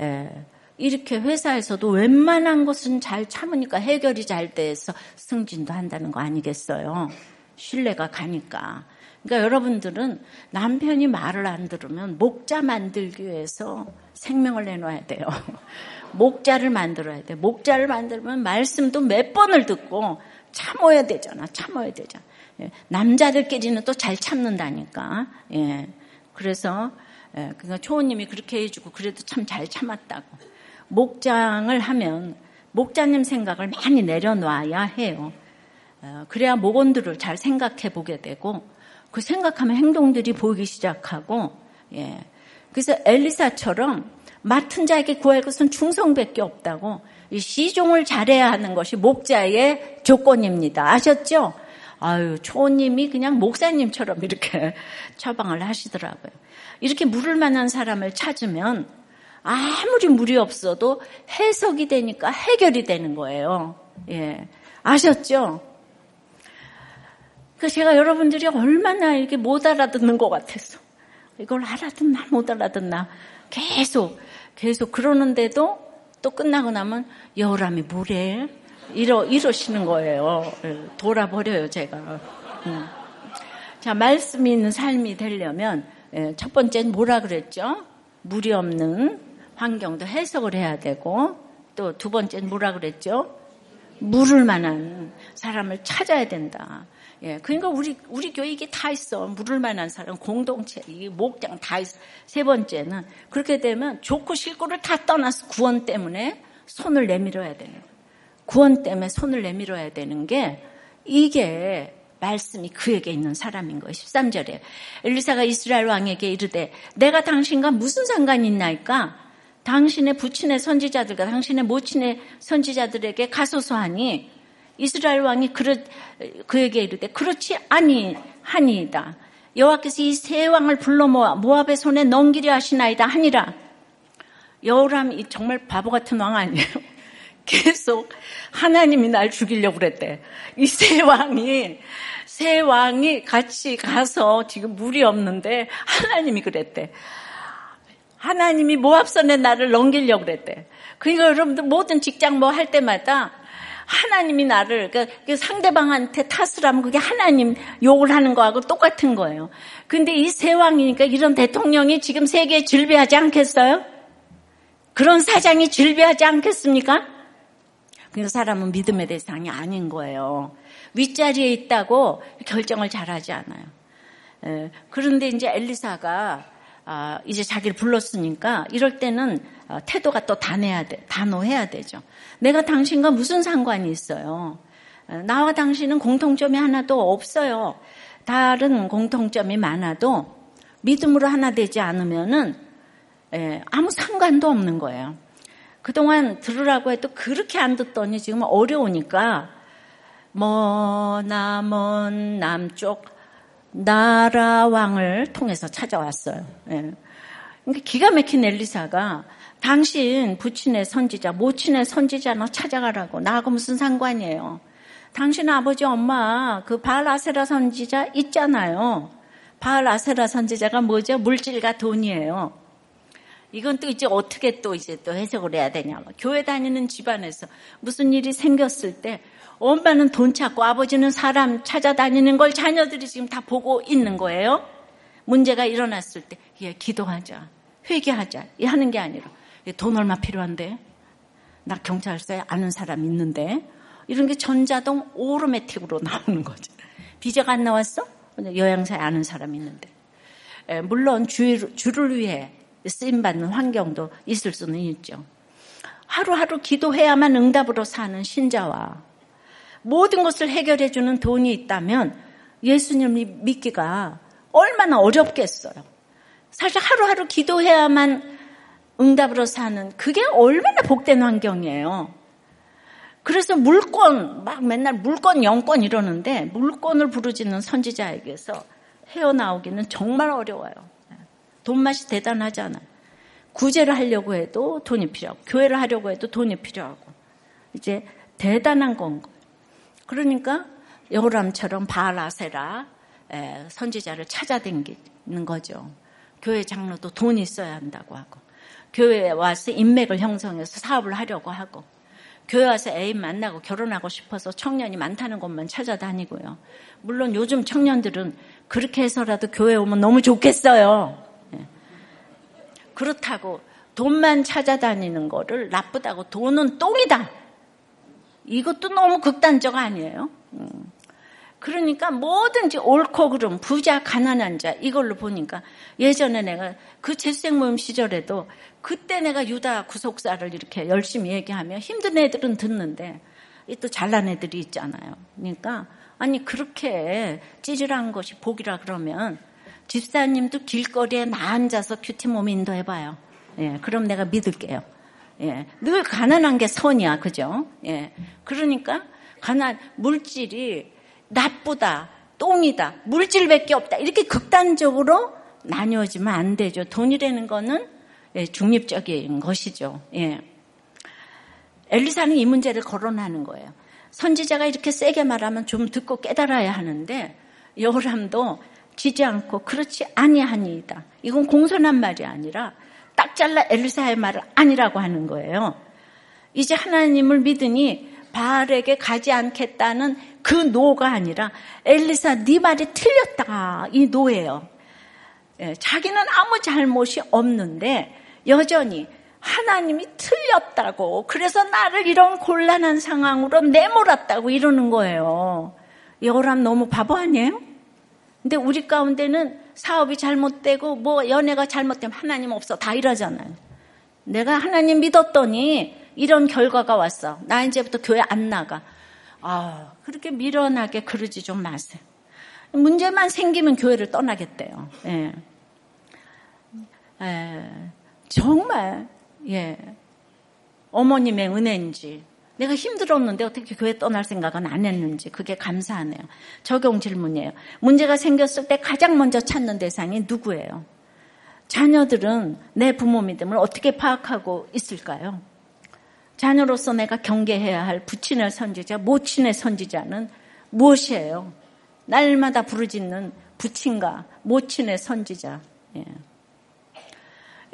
예, 이렇게 회사에서도 웬만한 것은 잘 참으니까 해결이 잘 돼서 승진도 한다는 거 아니겠어요? 신뢰가 가니까. 그러니까 여러분들은 남편이 말을 안 들으면 목자 만들기 위해서 생명을 내놔야 돼요. 목자를 만들어야 돼. 목자를 만들면 말씀도 몇 번을 듣고 참아야 되잖아. 참아야 되잖아. 예. 남자들끼리는 또 잘 참는다니까. 예. 그래서 예. 그러니까 초호님이 그렇게 해주고 그래도 참 잘 참았다고. 목장을 하면 목자님 생각을 많이 내려놔야 해요. 어, 그래야 목원들을 잘 생각해 보게 되고 그 생각하면 행동들이 보이기 시작하고 예. 그래서 엘리사처럼 맡은 자에게 구할 것은 충성밖에 없다고 이 시종을 잘해야 하는 것이 목자의 조건입니다. 아셨죠? 아유, 초님이 그냥 목사님처럼 이렇게 처방을 하시더라고요. 이렇게 물을 만한 사람을 찾으면 아무리 물이 없어도 해석이 되니까 해결이 되는 거예요. 예. 아셨죠? 그 제가 여러분들이 얼마나 이렇게 못 알아듣는 것 같았어. 이걸 알아듣나 못 알아듣나 계속 계속 그러는데도 또 끝나고 나면 여우람이 뭐래? 이러 이러시는 거예요. 예, 돌아버려요 제가. 음. 자 말씀이 있는 삶이 되려면 예, 첫 번째는 뭐라 그랬죠? 물이 없는 환경도 해석을 해야 되고 또 두 번째는 뭐라 그랬죠? 물을 만한 사람을 찾아야 된다. 예, 그러니까 우리 우리 교회 이게 다 있어. 물을 만한 사람, 공동체, 이 목장 다 있어. 세 번째는 그렇게 되면 좋고 싫고를 다 떠나서 구원 때문에 손을 내밀어야 되는. 구원 때문에 손을 내밀어야 되는 게 이게 말씀이 그에게 있는 사람인 거예요. 13절에 엘리사가 이스라엘 왕에게 이르되 내가 당신과 무슨 상관이 있나이까? 당신의 부친의 선지자들과 당신의 모친의 선지자들에게 가소서 하니 이스라엘 왕이 그에게 이르되 그렇지 아니 하니이다. 여호와께서 이 세 왕을 불러 모아 모압의 손에 넘기려 하시나이다 하니라. 여호람이 정말 바보 같은 왕 아니에요. 계속 하나님이 날 죽이려고 그랬대. 이 세 왕이 세 왕이 같이 가서 지금 물이 없는데 하나님이 그랬대. 하나님이 모압선에 나를 넘기려고 그랬대. 그러니까 여러분들 모든 직장 뭐 할 때마다 하나님이 나를 그러니까 그 상대방한테 탓을 하면 그게 하나님 욕을 하는 거하고 똑같은 거예요. 근데 이 세왕이니까 이런 대통령이 지금 세계에 즐비하지 않겠어요? 그런 사장이 즐비하지 않겠습니까? 그 사람은 믿음의 대상이 아닌 거예요. 윗자리에 있다고 결정을 잘하지 않아요. 에, 그런데 이제 엘리사가 아, 이제 자기를 불렀으니까 이럴 때는 어, 태도가 또 단해야 돼, 단호해야 되죠. 내가 당신과 무슨 상관이 있어요? 나와 당신은 공통점이 하나도 없어요. 다른 공통점이 많아도 믿음으로 하나 되지 않으면은 예, 아무 상관도 없는 거예요. 그동안 들으라고 해도 그렇게 안 듣더니 지금 어려우니까 머나먼 남쪽 나라 왕을 통해서 찾아왔어요. 예. 그러니까 기가 막힌 엘리사가 당신 부친의 선지자, 모친의 선지자나 찾아가라고 나하고 무슨 상관이에요? 당신 아버지 엄마 그 바알 아세라 선지자 있잖아요. 바알 아세라 선지자가 뭐죠? 물질과 돈이에요. 이건 또 이제 어떻게 또 이제 또 해석을 해야 되냐. 교회 다니는 집안에서 무슨 일이 생겼을 때 엄마는 돈 찾고 아버지는 사람 찾아다니는 걸 자녀들이 지금 다 보고 있는 거예요. 문제가 일어났을 때, 예, 기도하자. 회개하자. 이 하는 게 아니라, 예, 돈 얼마 필요한데? 나 경찰서에 아는 사람 있는데? 이런 게 전자동 오토매틱으로 나오는 거죠. 비자가 안 나왔어? 여행사에 아는 사람 있는데. 예, 물론 주, 주를 위해 쓰임받는 환경도 있을 수는 있죠. 하루하루 기도해야만 응답으로 사는 신자와 모든 것을 해결해주는 돈이 있다면 예수님을 믿기가 얼마나 어렵겠어요. 사실 하루하루 기도해야만 응답으로 사는 그게 얼마나 복된 환경이에요. 그래서 물권, 막 맨날 물권, 영권 이러는데 물권을 부르짖는 선지자에게서 헤어나오기는 정말 어려워요. 돈 맛이 대단하잖아요. 구제를 하려고 해도 돈이 필요하고, 교회를 하려고 해도 돈이 필요하고, 이제 대단한 건 그러니까 여호람처럼 바알아세라 선지자를 찾아다니는 거죠. 교회 장로도 돈이 있어야 한다고 하고 교회에 와서 인맥을 형성해서 사업을 하려고 하고 교회 와서 애인 만나고 결혼하고 싶어서 청년이 많다는 곳만 찾아다니고요. 물론 요즘 청년들은 그렇게 해서라도 교회 오면 너무 좋겠어요. 예. 그렇다고 돈만 찾아다니는 거를 나쁘다고 돈은 똥이다. 이것도 너무 극단적 아니에요? 음. 그러니까 뭐든지 옳고 그름, 부자, 가난한 자, 이걸로 보니까 예전에 내가 그 재수생 모임 시절에도 그때 내가 유다 구속사를 이렇게 열심히 얘기하면 힘든 애들은 듣는데 또 잘난 애들이 있잖아요. 그러니까 아니 그렇게 찌질한 것이 복이라 그러면 집사님도 길거리에 나 앉아서 큐티 몸 인도해봐요. 예, 그럼 내가 믿을게요. 예, 늘 가난한 게 선이야, 그죠? 예, 그러니까 가난 물질이 나쁘다, 똥이다, 물질밖에 없다 이렇게 극단적으로 나뉘어지면 안 되죠. 돈이라는 거는 예, 중립적인 것이죠. 예. 엘리사는 이 문제를 거론하는 거예요. 선지자가 이렇게 세게 말하면 좀 듣고 깨달아야 하는데 여호람도 지지 않고 그렇지 아니하니이다. 이건 공손한 말이 아니라 딱 잘라 엘리사의 말을 아니라고 하는 거예요. 이제 하나님을 믿으니 바알에게 가지 않겠다는 그 노가 아니라 엘리사 네 말이 틀렸다 이 노예요. 예, 자기는 아무 잘못이 없는데 여전히 하나님이 틀렸다고 그래서 나를 이런 곤란한 상황으로 내몰았다고 이러는 거예요. 여호람 너무 바보 아니에요? 근데 우리 가운데는 사업이 잘못되고 뭐 연애가 잘못되면 하나님 없어 다 이러잖아요. 내가 하나님 믿었더니 이런 결과가 왔어. 나 이제부터 교회 안 나가. 아, 그렇게 미련하게 그러지 좀 마세요. 문제만 생기면 교회를 떠나겠대요. 예. 예. 정말, 예. 어머님의 은혜인지, 내가 힘들었는데 어떻게 교회 떠날 생각은 안 했는지, 그게 감사하네요. 적용 질문이에요. 문제가 생겼을 때 가장 먼저 찾는 대상이 누구예요? 자녀들은 내 부모 믿음을 어떻게 파악하고 있을까요? 자녀로서 내가 경계해야 할 부친의 선지자, 모친의 선지자는 무엇이에요? 날마다 부르짖는 부친과 모친의 선지자. 예.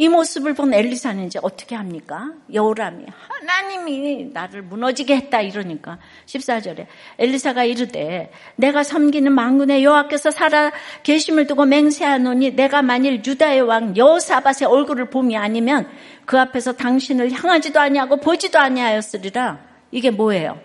이 모습을 본 엘리사는 이제 어떻게 합니까? 여우람이 하나님이 나를 무너지게 했다 이러니까 14절에 엘리사가 이르되 내가 섬기는 망군의 여호와께서 살아 계심을 두고 맹세하노니 내가 만일 유다의 왕 여호사밧의 얼굴을 봄이 아니면 그 앞에서 당신을 향하지도 아니하고 보지도 아니하였으리라. 이게 뭐예요?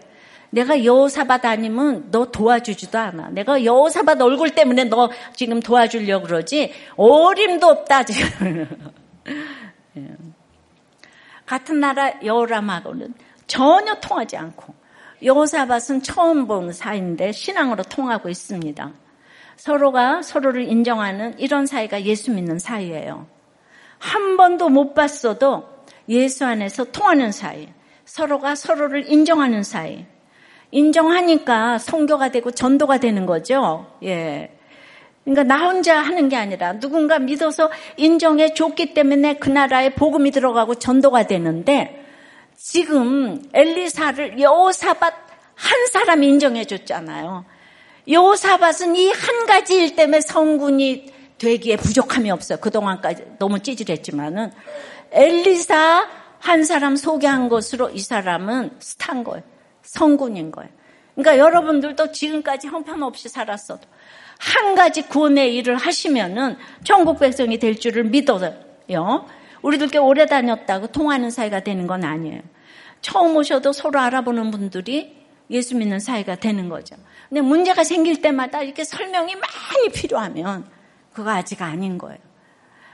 내가 여호사밧 아니면 너 도와주지도 않아. 내가 여호사밧 얼굴 때문에 너 지금 도와주려고 그러지 어림도 없다 지금. 예. 같은 나라 여호람하고는 전혀 통하지 않고 여호사밧은 처음 본 사이인데 신앙으로 통하고 있습니다. 서로가 서로를 인정하는 이런 사이가 예수 믿는 사이예요. 한 번도 못 봤어도 예수 안에서 통하는 사이. 서로가 서로를 인정하는 사이. 인정하니까 성교가 되고 전도가 되는 거죠. 예. 그러니까 나 혼자 하는 게 아니라 누군가 믿어서 인정해 줬기 때문에 그 나라에 복음이 들어가고 전도가 되는데 지금 엘리사를 여호사밧 한 사람이 인정해 줬잖아요. 여호사밧은 이 한 가지 일 때문에 성군이 되기에 부족함이 없어요. 그동안까지 너무 찌질했지만은 엘리사 한 사람 소개한 것으로 이 사람은 스탄 거예요. 성군인 거예요. 그러니까 여러분들도 지금까지 형편없이 살았어도 한 가지 구원의 일을 하시면은 천국 백성이 될 줄을 믿어요. 우리들께 오래 다녔다고 통하는 사이가 되는 건 아니에요. 처음 오셔도 서로 알아보는 분들이 예수 믿는 사이가 되는 거죠. 근데 문제가 생길 때마다 이렇게 설명이 많이 필요하면 그거 아직 아닌 거예요.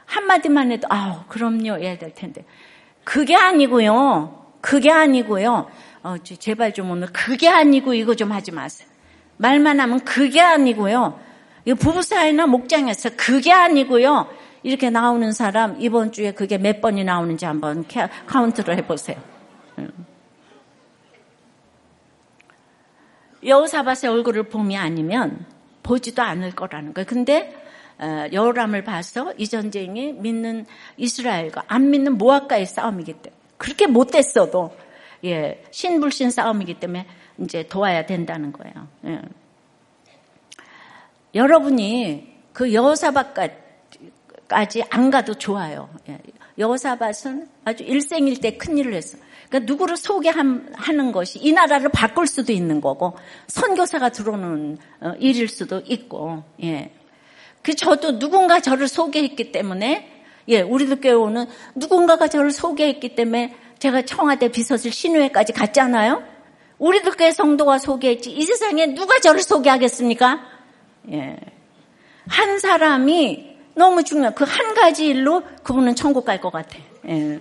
한마디만 해도 아우 그럼요 해야 될 텐데 그게 아니고요. 그게 아니고요. 어, 제발 좀 오늘 그게 아니고 이거 좀 하지 마세요. 말만 하면 그게 아니고요. 부부 사이나 목장에서 그게 아니고요. 이렇게 나오는 사람 이번 주에 그게 몇 번이 나오는지 한번 카운트를 해보세요. 음. 여호사밧의 얼굴을 봄이 아니면 보지도 않을 거라는 거예요. 근데 어, 여호람을 봐서 이 전쟁이 믿는 이스라엘과 안 믿는 모압과의 싸움이기 때문에 그렇게 못됐어도 예, 신불신 싸움이기 때문에 이제 도와야 된다는 거예요. 예. 여러분이 그 여호사밧까지 안 가도 좋아요. 예. 여호사밧은 아주 일생일대 큰 일을 했어. 그러니까 누구를 소개하는 것이 이 나라를 바꿀 수도 있는 거고 선교사가 들어오는 어, 일일 수도 있고, 예. 그 저도 누군가 저를 소개했기 때문에 예, 우리들 교회는 누군가가 저를 소개했기 때문에 제가 청와대 비서실 신우회까지 갔잖아요. 우리들 교회 성도가 소개했지 이 세상에 누가 저를 소개하겠습니까? 예. 한 사람이 너무 중요한 그 한 가지 일로 그분은 천국 갈 것 같아. 예.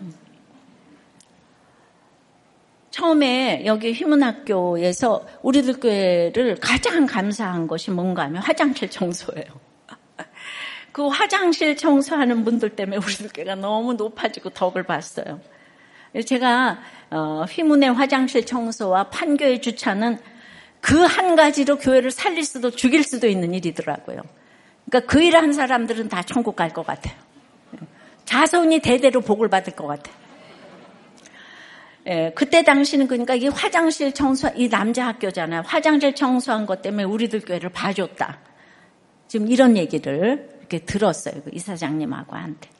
처음에 여기 휘문학교에서 우리들 교회를 가장 감사한 것이 뭔가 하면 화장실 청소예요. 그 화장실 청소하는 분들 때문에 우리들 교회가 너무 높아지고 덕을 봤어요. 제가 어, 휘문의 화장실 청소와 판교의 주차는 그 한 가지로 교회를 살릴 수도 죽일 수도 있는 일이더라고요. 그러니까 그 일을 한 사람들은 다 천국 갈 것 같아요. 자손이 대대로 복을 받을 것 같아. 예, 그때 당시는 그러니까 이 화장실 청소, 이 남자 학교잖아요. 화장실 청소한 것 때문에 우리들 교회를 봐줬다. 지금 이런 얘기를 이렇게 들었어요. 그 이사장님하고 한테.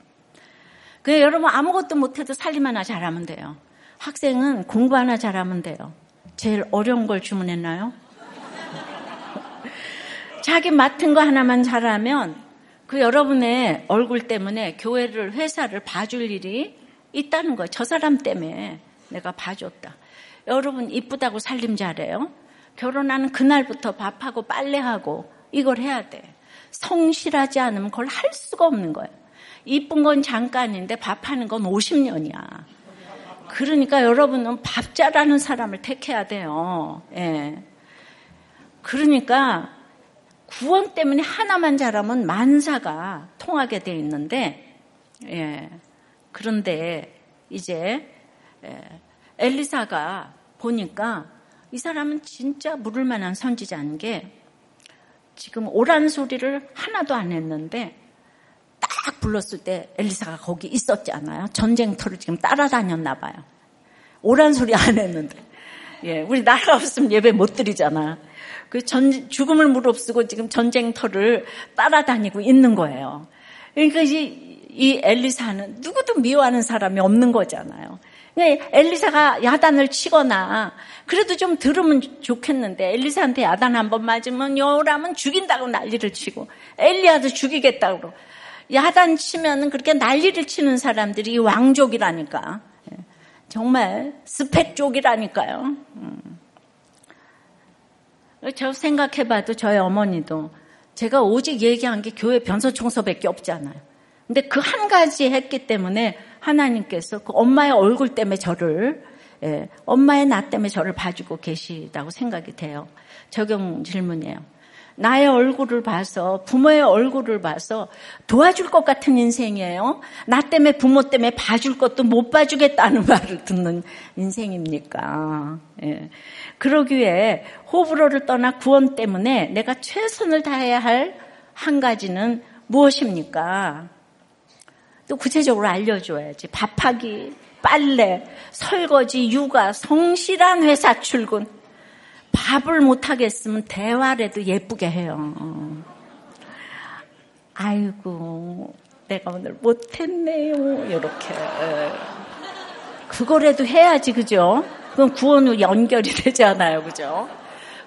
그 여러분 아무것도 못해도 살림 하나 잘하면 돼요. 학생은 공부 하나 잘하면 돼요. 제일 어려운 걸 주문했나요? 자기 맡은 거 하나만 잘하면 그 여러분의 얼굴 때문에 교회를 회사를 봐줄 일이 있다는 거예요. 저 사람 때문에 내가 봐줬다. 여러분 이쁘다고 살림 잘해요. 결혼하는 그날부터 밥하고 빨래하고 이걸 해야 돼. 성실하지 않으면 그걸 할 수가 없는 거예요. 이쁜 건 잠깐인데 밥하는 건 50년이야. 그러니까 여러분은 밥 잘하는 사람을 택해야 돼요. 예. 그러니까 구원 때문에 하나만 잘하면 만사가 통하게 돼 있는데, 예. 그런데 이제 예. 엘리사가 보니까 이 사람은 진짜 물을 만한 선지자인 게 지금 오란 소리를 하나도 안 했는데 딱 불렀을 때 엘리사가 거기 있었지 않아요? 전쟁터를 지금 따라다녔나 봐요. 오란 소리 안 했는데. 예, 우리 나라가 없으면 예배 못 드리잖아. 그 전, 죽음을 무릅쓰고 지금 전쟁터를 따라다니고 있는 거예요. 그러니까 이, 이 엘리사는 누구도 미워하는 사람이 없는 거잖아요. 엘리사가 야단을 치거나 그래도 좀 들으면 좋겠는데 엘리사한테 야단 한 번 맞으면 요람은 죽인다고 난리를 치고 엘리야도 죽이겠다고 야단 치면 그렇게 난리를 치는 사람들이 왕족이라니까 예. 정말 스펙족이라니까요. 음. 저 생각해봐도 저희 어머니도 제가 오직 얘기한 게 교회 변소 청소밖에 없잖아요. 근데 그 한 가지 했기 때문에 하나님께서 그 엄마의 얼굴 때문에 저를 예, 엄마의 나 때문에 저를 봐주고 계시다고 생각이 돼요. 적용 질문이에요. 나의 얼굴을 봐서 부모의 얼굴을 봐서 도와줄 것 같은 인생이에요. 나 때문에 부모 때문에 봐줄 것도 못 봐주겠다는 말을 듣는 인생입니까? 예. 그러기에 호불호를 떠나 구원 때문에 내가 최선을 다해야 할 한 가지는 무엇입니까? 또 구체적으로 알려줘야지. 밥하기, 빨래, 설거지, 육아, 성실한 회사 출근. 밥을 못하겠으면 대화라도 예쁘게 해요. 아이고, 내가 오늘 못했네요. 이렇게. 그거라도 해야지, 그죠? 그럼 구원으로 연결이 되잖아요, 그죠?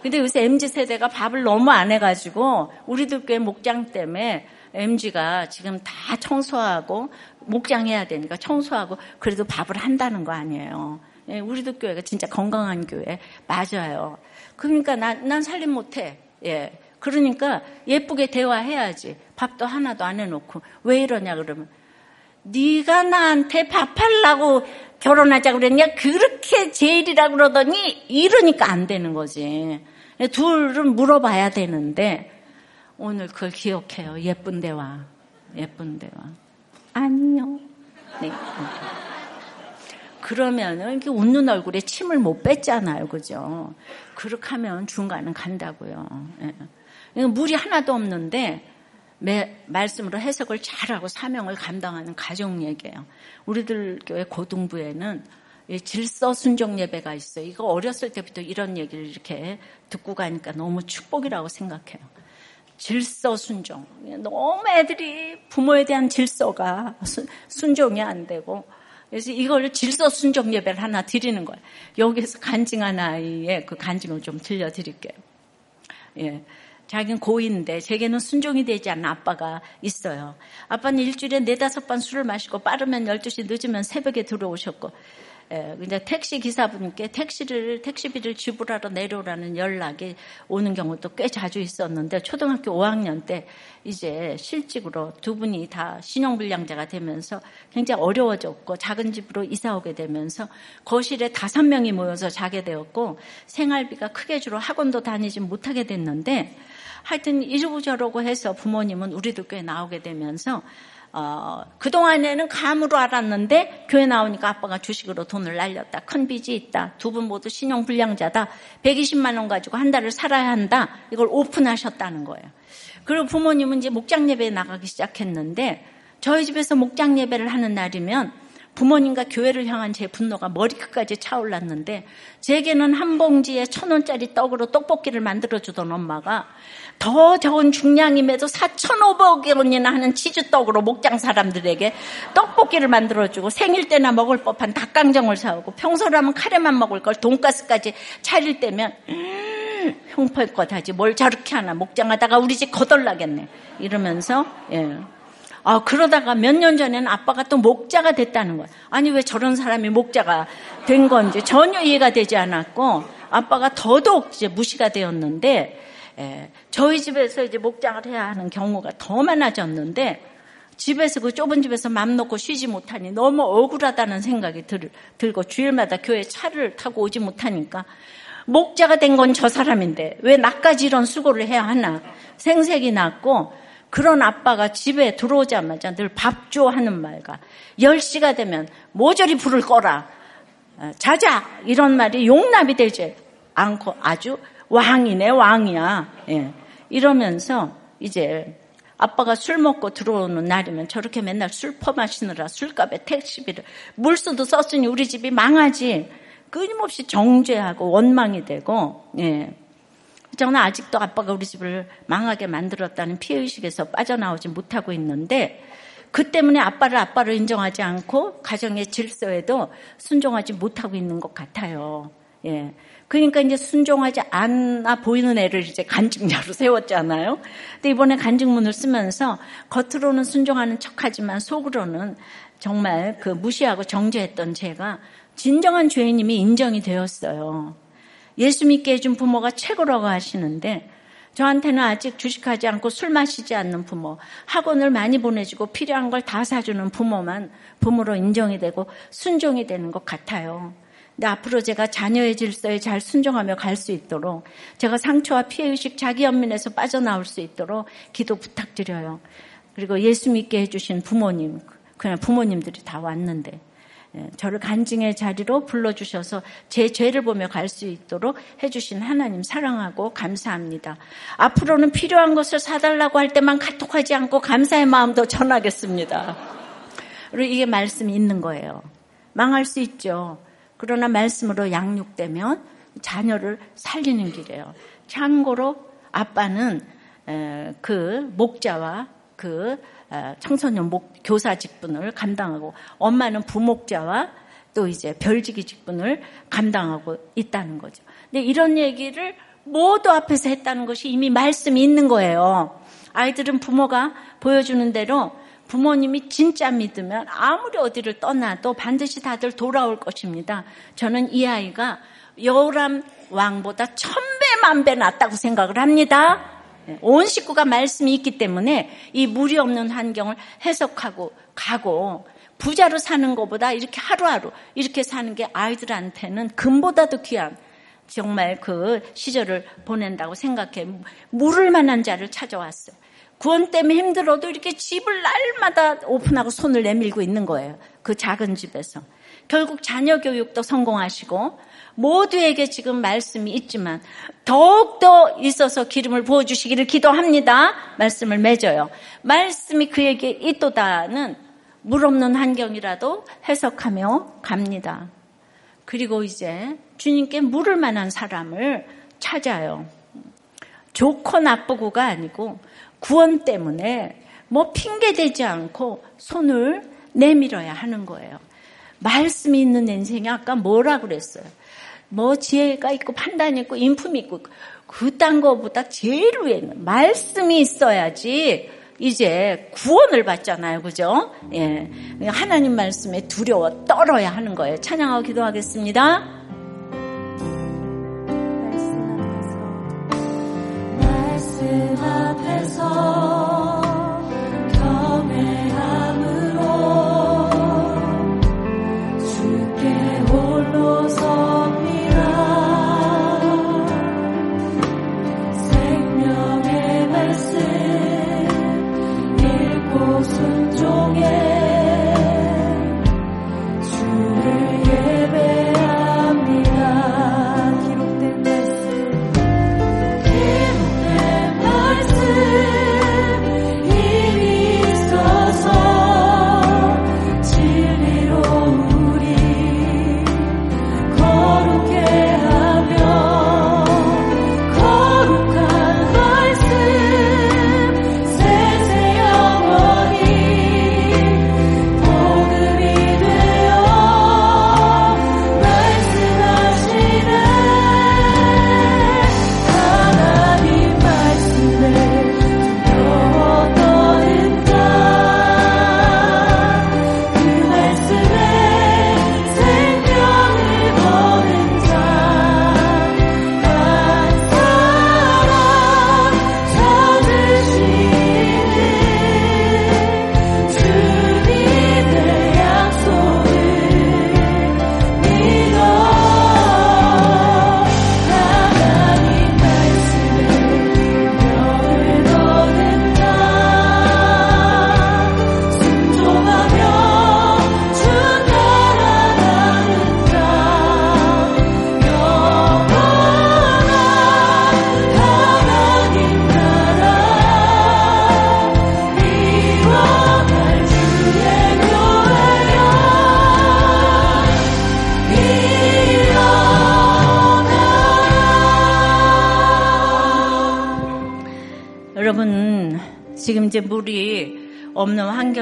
근데 요새 MZ 세대가 밥을 너무 안 해가지고 우리들 꽤 목장 때문에 MG가 지금 다 청소하고 목장해야 되니까 청소하고 그래도 밥을 한다는 거 아니에요. 예, 우리도 교회가 진짜 건강한 교회 맞아요. 그러니까 난, 난 살림 못해. 예. 그러니까 예쁘게 대화해야지. 밥도 하나도 안 해놓고 왜 이러냐 그러면 네가 나한테 밥하려고 결혼하자 그랬냐? 그렇게 제일이라 그러더니 이러니까 안 되는 거지. 둘은 물어봐야 되는데 오늘 그걸 기억해요. 예쁜 대화. 예쁜 대화. 아니요. 네. 그러면은 이렇게 웃는 얼굴에 침을 못 뺐잖아요. 그죠? 그렇게 하면 중간은 간다고요. 예. 물이 하나도 없는데 매, 말씀으로 해석을 잘하고 사명을 감당하는 가족 얘기예요. 우리들 교회 고등부에는 질서 순종 예배가 있어요. 이거 어렸을 때부터 이런 얘기를 이렇게 듣고 가니까 너무 축복이라고 생각해요. 질서 순종. 너무 애들이 부모에 대한 질서가 순종이 안 되고 그래서 이걸 질서 순종 예배를 하나 드리는 거예요. 여기서 간증한 아이의 그 간증을 좀 들려드릴게요. 예. 자기는 고인데 제게는 순종이 되지 않는 아빠가 있어요. 아빠는 일주일에 네다섯 번 술을 마시고 빠르면 12시 늦으면 새벽에 들어오셨고 예, 근데 택시 기사분께 택시를 택시비를 지불하러 내려오라는 연락이 오는 경우도 꽤 자주 있었는데 초등학교 5학년 때 이제 실직으로 두 분이 다 신용불량자가 되면서 굉장히 어려워졌고 작은 집으로 이사 오게 되면서 거실에 다섯 명이 모여서 자게 되었고 생활비가 크게 주로 학원도 다니지 못하게 됐는데 하여튼 이러고 저러고 해서 부모님은 우리도 꽤 나오게 되면서 어, 그동안에는 감으로 알았는데 교회 나오니까 아빠가 주식으로 돈을 날렸다. 큰 빚이 있다. 두 분 모두 신용불량자다. 120만 원 가지고 한 달을 살아야 한다. 이걸 오픈하셨다는 거예요. 그리고 부모님은 이제 목장 예배에 나가기 시작했는데 저희 집에서 목장 예배를 하는 날이면 부모님과 교회를 향한 제 분노가 머리끝까지 차올랐는데 제게는 한 봉지에 천 원짜리 떡으로 떡볶이를 만들어 주던 엄마가 더 적은 중량임에도 4,500원이나 하는 치즈떡으로 목장 사람들에게 떡볶이를 만들어주고 생일 때나 먹을 법한 닭강정을 사오고 평소라면 카레만 먹을 걸 돈가스까지 차릴 때면 음, 흉펄것 하지 뭘 저렇게 하나 목장하다가 우리 집 거덜나겠네 이러면서 예. 아, 그러다가 몇 년 전에는 아빠가 또 목자가 됐다는 거야. 아니, 왜 저런 사람이 목자가 된 건지 전혀 이해가 되지 않았고, 아빠가 더더욱 이제 무시가 되었는데, 에, 저희 집에서 이제 목장을 해야 하는 경우가 더 많아졌는데, 집에서 그 좁은 집에서 맘 놓고 쉬지 못하니 너무 억울하다는 생각이 들, 들고 주일마다 교회 차를 타고 오지 못하니까 목자가 된 건 저 사람인데 왜 나까지 이런 수고를 해야 하나 생색이 났고 그런 아빠가 집에 들어오자마자 늘 밥줘 하는 말과 10시가 되면 모조리 불을 꺼라. 어, 자자! 이런 말이 용납이 되지 않고 아주 왕이네, 왕이야. 예. 이러면서 이제 아빠가 술 먹고 들어오는 날이면 저렇게 맨날 술 퍼마시느라 술값에 택시비를 물수도 썼으니 우리 집이 망하지. 끊임없이 정죄하고 원망이 되고, 예. 저는 아직도 아빠가 우리 집을 망하게 만들었다는 피해의식에서 빠져나오지 못하고 있는데 그 때문에 아빠를 아빠를 인정하지 않고 가정의 질서에도 순종하지 못하고 있는 것 같아요. 예. 그러니까 이제 순종하지 않아 보이는 애를 이제 간증자로 세웠잖아요. 근데 이번에 간증문을 쓰면서 겉으로는 순종하는 척하지만 속으로는 정말 그 무시하고 정죄했던 제가 진정한 죄인님이 인정이 되었어요. 예수 믿게 해준 부모가 최고라고 하시는데 저한테는 아직 주식하지 않고 술 마시지 않는 부모, 학원을 많이 보내주고 필요한 걸 다 사주는 부모만 부모로 인정이 되고 순종이 되는 것 같아요. 근데 앞으로 제가 자녀의 질서에 잘 순종하며 갈 수 있도록 제가 상처와 피해의식 자기 연민에서 빠져나올 수 있도록 기도 부탁드려요. 그리고 예수 믿게 해주신 부모님, 그냥 부모님들이 다 왔는데 예, 저를 간증의 자리로 불러주셔서 제 죄를 보며 갈 수 있도록 해주신 하나님 사랑하고 감사합니다. 앞으로는 필요한 것을 사달라고 할 때만 카톡하지 않고 감사의 마음도 전하겠습니다. 그리고 이게 말씀이 있는 거예요. 망할 수 있죠. 그러나 말씀으로 양육되면 자녀를 살리는 길이에요. 참고로 아빠는 그 목자와 그 청소년 목, 교사 직분을 감당하고 엄마는 부목자와 또 이제 별지기 직분을 감당하고 있다는 거죠. 근데 이런 얘기를 모두 앞에서 했다는 것이 이미 말씀이 있는 거예요. 아이들은 부모가 보여주는 대로 부모님이 진짜 믿으면 아무리 어디를 떠나도 반드시 다들 돌아올 것입니다. 저는 이 아이가 여우람 왕보다 천배 만 배 낫다고 생각을 합니다. 네, 온 식구가 말씀이 있기 때문에 이 무리 없는 환경을 해석하고 가고 부자로 사는 것보다 이렇게 하루하루 이렇게 사는 게 아이들한테는 금보다도 귀한 정말 그 시절을 보낸다고 생각해 물을 만한 자를 찾아왔어요. 구원 때문에 힘들어도 이렇게 집을 날마다 오픈하고 손을 내밀고 있는 거예요. 그 작은 집에서. 결국 자녀 교육도 성공하시고 모두에게 지금 말씀이 있지만 더욱더 있어서 기름을 부어주시기를 기도합니다. 말씀을 맺어요. 말씀이 그에게 있도다는 물 없는 환경이라도 해석하며 갑니다. 그리고 이제 주님께 물을 만한 사람을 찾아요. 좋고 나쁘고가 아니고 구원 때문에 뭐 핑계대지 않고 손을 내밀어야 하는 거예요. 말씀이 있는 인생이 아까 뭐라 그랬어요? 뭐 지혜가 있고 판단이 있고 인품이 있고 그딴 거보다 제일 위에는 말씀이 있어야지 이제 구원을 받잖아요. 그죠? 예. 하나님 말씀에 두려워 떨어야 하는 거예요. 찬양하고 기도하겠습니다. 말씀 앞에서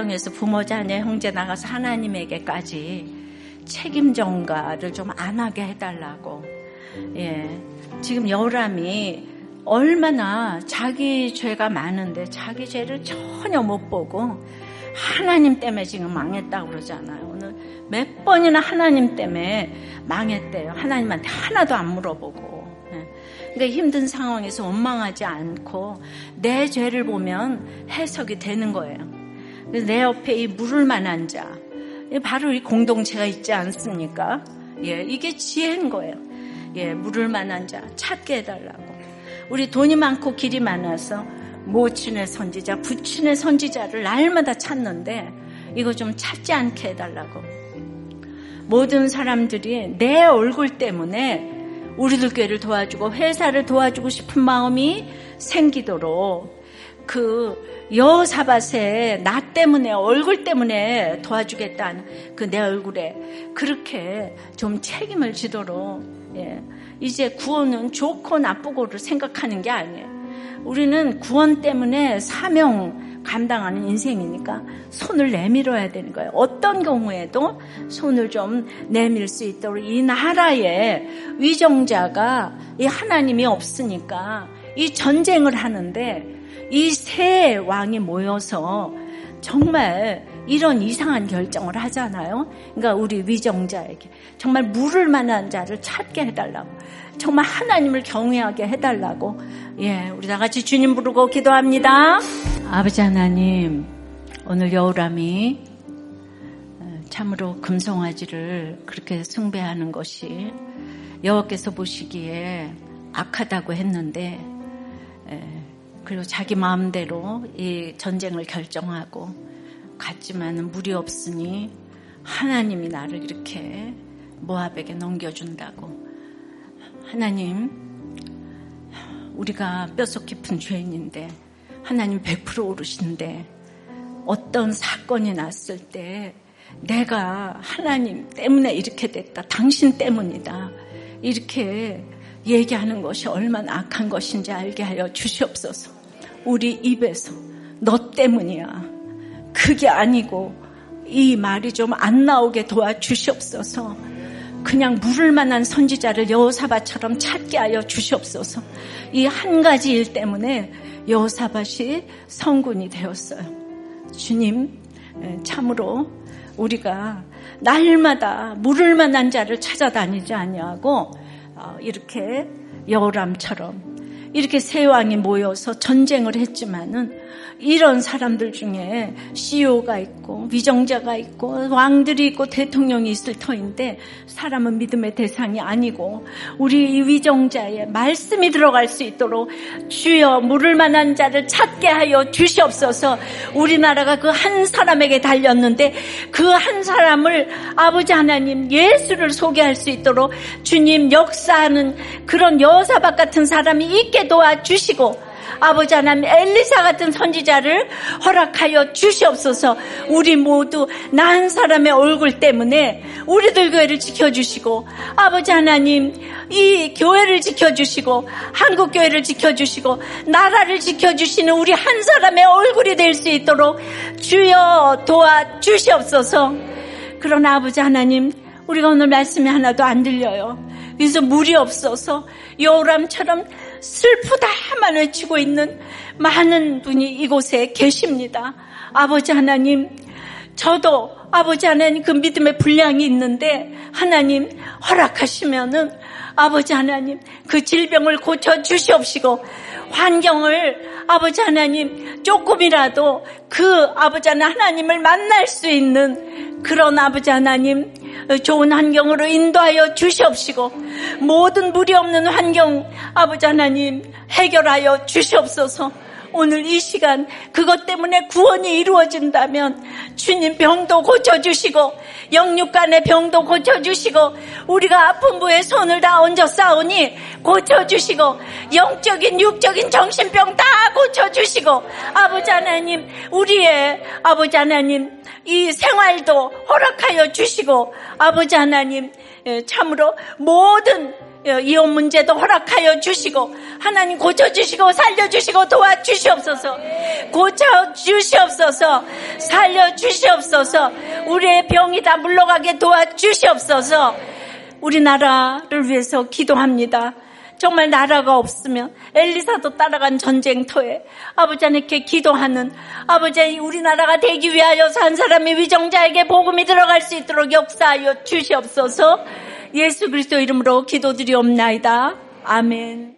환경에서 부모, 자녀, 형제 나가서 하나님에게까지 책임 전가를 좀 안 하게 해달라고. 예. 지금 여람이 얼마나 자기 죄가 많은데 자기 죄를 전혀 못 보고 하나님 때문에 지금 망했다고 그러잖아요. 오늘 몇 번이나 하나님 때문에 망했대요. 하나님한테 하나도 안 물어보고. 예. 그러니까 힘든 상황에서 원망하지 않고 내 죄를 보면 해석이 되는 거예요. 내 옆에 이 물을 만한 자, 바로 이 공동체가 있지 않습니까? 예, 이게 지혜인 거예요. 예, 물을 만한 자 찾게 해달라고. 우리 돈이 많고 길이 많아서 모친의 선지자, 부친의 선지자를 날마다 찾는데 이거 좀 찾지 않게 해달라고. 모든 사람들이 내 얼굴 때문에 우리들 교회를 도와주고 회사를 도와주고 싶은 마음이 생기도록 그 여사밭에 나 때문에 얼굴 때문에 도와주겠다는 그 내 얼굴에 그렇게 좀 책임을 지도록 예. 이제 구원은 좋고 나쁘고를 생각하는 게 아니에요. 우리는 구원 때문에 사명 감당하는 인생이니까 손을 내밀어야 되는 거예요. 어떤 경우에도 손을 좀 내밀 수 있도록 이 나라에 위정자가 이 하나님이 없으니까 이 전쟁을 하는데 이 세 왕이 모여서 정말 이런 이상한 결정을 하잖아요. 그러니까 우리 위정자에게 정말 물을 만한 자를 찾게 해달라고. 정말 하나님을 경외하게 해달라고. 예, 우리 다 같이 주님 부르고 기도합니다. 아버지 하나님, 오늘 여우람이 어, 참으로 금송아지를 그렇게 숭배하는 것이 여호께서 보시기에 악하다고 했는데 그리고 자기 마음대로 이 전쟁을 결정하고 갔지만 물이 없으니 하나님이 나를 이렇게 모압에게 넘겨준다고. 하나님, 우리가 뼛속 깊은 죄인인데 하나님 100% 오르신데 어떤 사건이 났을 때 내가 하나님 때문에 이렇게 됐다. 당신 때문이다. 이렇게 얘기하는 것이 얼마나 악한 것인지 알게 하여 주시옵소서. 우리 입에서 너 때문이야. 그게 아니고 이 말이 좀 안 나오게 도와주시옵소서. 그냥 물을 만한 선지자를 여호사바처럼 찾게 하여 주시옵소서. 이 한 가지 일 때문에 여호사밭이 성군이 되었어요. 주님, 참으로 우리가 날마다 물을 만한 자를 찾아다니지 아니하고 어, 이렇게 여호람처럼 이렇게 세 왕이 모여서 전쟁을 했지만은 이런 사람들 중에 CEO가 있고 위정자가 있고 왕들이 있고 대통령이 있을 터인데 사람은 믿음의 대상이 아니고 우리 이 위정자의 말씀이 들어갈 수 있도록 주여 물을 만한 자를 찾게 하여 주시옵소서. 우리나라가 그 한 사람에게 달렸는데 그 한 사람을 아버지 하나님 예수를 소개할 수 있도록 주님 역사하는 그런 여사박 같은 사람이 있게 도와주시고 아버지 하나님 엘리사 같은 선지자를 허락하여 주시옵소서. 우리 모두 난 사람의 얼굴 때문에 우리들 교회를 지켜주시고 아버지 하나님 이 교회를 지켜주시고 한국 교회를 지켜주시고 나라를 지켜주시는 우리 한 사람의 얼굴이 될 수 있도록 주여 도와 주시옵소서. 그러나 아버지 하나님 우리가 오늘 말씀이 하나도 안 들려요. 그래서 물이 없어서 여우람처럼 슬프다만 외치고 있는 많은 분이 이곳에 계십니다. 아버지 하나님, 저도 아버지 하나님 그 믿음의 분량이 있는데 하나님 허락하시면은 아버지 하나님 그 질병을 고쳐 주시옵시고 환경을 아버지 하나님 조금이라도 그 아버지 하나님을 만날 수 있는 그런 아버지 하나님 좋은 환경으로 인도하여 주시옵시고 모든 무리 없는 환경 아버지 하나님 해결하여 주시옵소서. 오늘 이 시간 그것 때문에 구원이 이루어진다면 주님 병도 고쳐주시고 영육간의 병도 고쳐주시고 우리가 아픈 부에 손을 다 얹어 싸우니 고쳐주시고 영적인 육적인 정신병 다 고쳐주시고 아버지 하나님 우리의 아버지 하나님 이 생활도 허락하여 주시고 아버지 하나님 예, 참으로 모든 이혼 문제도 허락하여 주시고 하나님 고쳐 주시고 살려 주시고 도와 주시옵소서. 고쳐 주시옵소서. 살려 주시옵소서. 우리의 병이 다 물러가게 도와 주시옵소서. 우리나라를 위해서 기도합니다. 정말 나라가 없으면 엘리사도 따라간 전쟁터에 아버지 하나님께 기도하는 아버지 우리나라가 되기 위하여 산 사람이 위정자에게 복음이 들어갈 수 있도록 역사하여 주시옵소서 예수 그리스도 이름으로 기도드리옵나이다. 아멘.